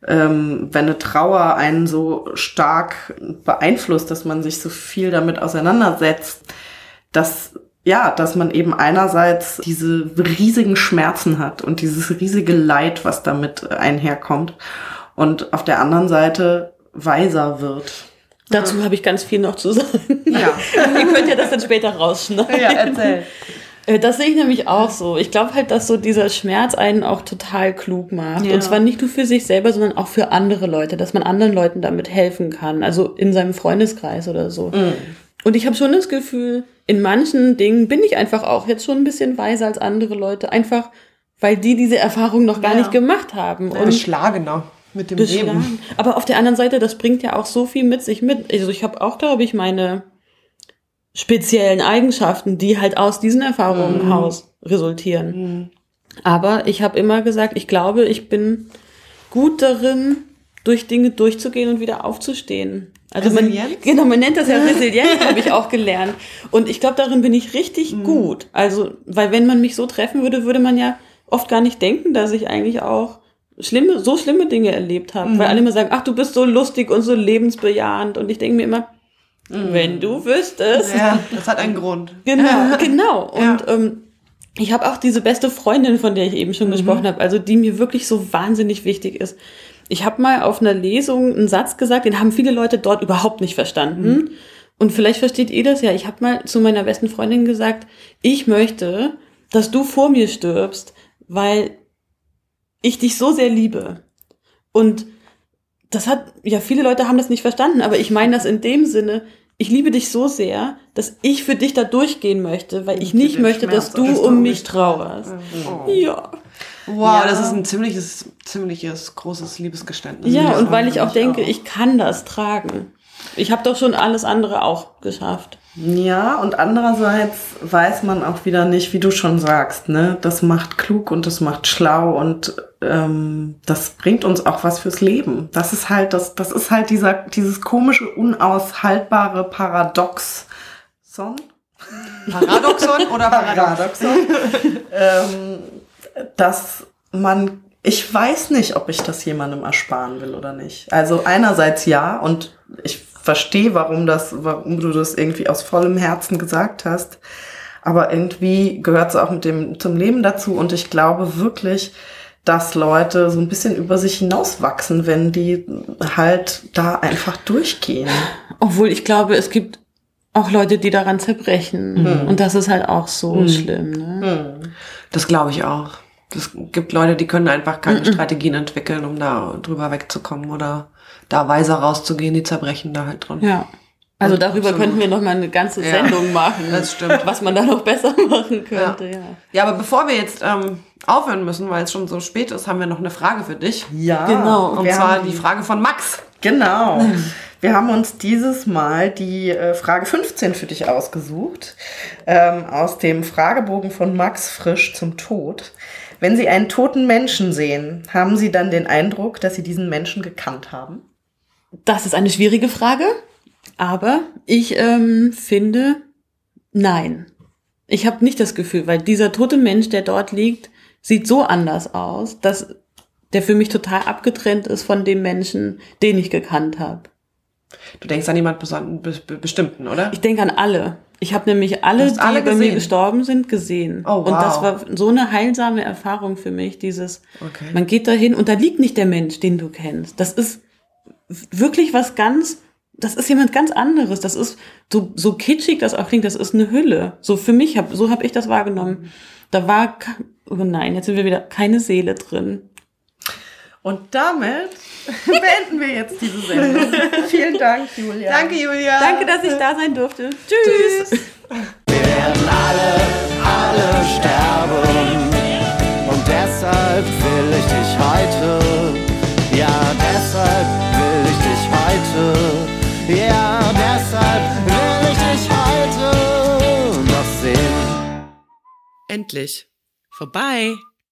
ähm, wenn eine Trauer einen so stark beeinflusst, dass man sich so viel damit auseinandersetzt, dass ja, dass man eben einerseits diese riesigen Schmerzen hat und dieses riesige Leid, was damit einherkommt, und auf der anderen Seite weiser wird. Dazu habe ich ganz viel noch zu sagen. Ja. Ihr könnt ja das dann später rausschneiden. erzähl. Äh, Das sehe ich nämlich auch so. Ich glaube halt, dass so dieser Schmerz einen auch total klug macht. Ja. Und zwar nicht nur für sich selber, sondern auch für andere Leute, dass man anderen Leuten damit helfen kann. Also in seinem Freundeskreis oder so. Und ich habe schon das Gefühl, in manchen Dingen bin ich einfach auch jetzt schon ein bisschen weiser als andere Leute. Einfach, weil die diese Erfahrung noch gar Ja. nicht gemacht haben. Und Beschlagener mit dem Leben. Aber auf der anderen Seite, das bringt ja auch so viel mit sich mit. Also ich habe auch, glaube ich, meine speziellen Eigenschaften, die halt aus diesen Erfahrungen heraus resultieren. Aber ich habe immer gesagt, ich glaube, ich bin gut darin, durch Dinge durchzugehen und wieder aufzustehen. Also man, Resilienz? genau, man nennt das ja Resilienz, habe ich auch gelernt. Und ich glaube, darin bin ich richtig gut. Also, weil wenn man mich so treffen würde, würde man ja oft gar nicht denken, dass ich eigentlich auch schlimme, so schlimme Dinge erlebt habe. Weil alle immer sagen, ach, du bist so lustig und so lebensbejahend. Und ich denke mir immer, wenn du wüsstest. Ja, das hat einen Grund. Genau, genau. Und Ja. ähm, ich habe auch diese beste Freundin, von der ich eben schon gesprochen habe, also die mir wirklich so wahnsinnig wichtig ist. Ich habe mal auf einer Lesung einen Satz gesagt, den haben viele Leute dort überhaupt nicht verstanden. Und vielleicht versteht ihr das ja. Ich habe mal zu meiner besten Freundin gesagt, ich möchte, dass du vor mir stirbst, weil ich dich so sehr liebe. Und das hat, ja, viele Leute haben das nicht verstanden, aber ich meine das in dem Sinne, ich liebe dich so sehr, dass ich für dich da durchgehen möchte, weil ich nicht möchte, Schmerz dass du um mich trauerst. Oh. Ja. Wow, Ja. das ist ein ziemliches, ziemliches, großes Liebesgeständnis. Ja, und weil ich auch denke, auch. ich kann das tragen. Ich habe doch schon alles andere auch geschafft. Ja, und andererseits weiß man auch wieder nicht, wie du schon sagst, ne? Das macht klug und das macht schlau und ähm, das bringt uns auch was fürs Leben. Das ist halt das, das ist halt dieser dieses komische, unaushaltbare Paradox. Son? Paradoxon oder Paradox? Paradoxon. ähm, dass man, ich weiß nicht, ob ich das jemandem ersparen will oder nicht. Also einerseits ja und ich verstehe, warum das, warum du das irgendwie aus vollem Herzen gesagt hast. Aber irgendwie gehört es auch mit dem zum Leben dazu und ich glaube wirklich, dass Leute so ein bisschen über sich hinauswachsen, wenn die halt da einfach durchgehen. Obwohl ich glaube, es gibt auch Leute, die daran zerbrechen. Und das ist halt auch so schlimm. Ne? Das glaube ich auch. Es gibt Leute, die können einfach keine Strategien entwickeln, um da drüber wegzukommen oder da weiser rauszugehen, die zerbrechen da halt dran. Ja. Also Und darüber absolut. könnten wir noch mal eine ganze Ja, Sendung machen. das stimmt. Was man da noch besser machen könnte, ja. Ja, aber bevor wir jetzt ähm, aufhören müssen, weil es schon so spät ist, haben wir noch eine Frage für dich. Ja, Genau. Und wir zwar die Frage von Max. Genau. Wir haben uns dieses Mal die äh, Frage 15 für dich ausgesucht. Ähm, aus dem Fragebogen von Max Frisch zum Tod. Wenn Sie einen toten Menschen sehen, haben Sie dann den Eindruck, dass Sie diesen Menschen gekannt haben? Das ist eine schwierige Frage, aber ich ähm, finde, nein. Ich habe nicht das Gefühl, weil dieser tote Mensch, der dort liegt, sieht so anders aus, dass der für mich total abgetrennt ist von dem Menschen, den ich gekannt habe. Du denkst an jemand beson- be be bestimmten, oder? Ich denke an alle. Ich habe nämlich alle, die alle bei mir gestorben sind, gesehen. Oh, Und das wow. war so eine heilsame Erfahrung für mich, dieses, Okay. man geht dahin und da liegt nicht der Mensch, den du kennst. Das ist wirklich was ganz das ist jemand ganz anderes. Das ist so, so kitschig das auch klingt, das ist eine Hülle. So für mich, hab, so habe ich das wahrgenommen. Da war, oh nein, jetzt sind wir wieder keine Seele drin. Und damit beenden wir jetzt diese Sendung. Vielen Dank, Julia. Danke, Julia. Danke, dass ich da sein durfte. Tschüss. Tschüss. Wir werden alle, alle sterben. Und deshalb will ich dich heute. Ja, deshalb will ich dich heute. Ja, deshalb will ich dich heute noch sehen. Endlich. Vorbei.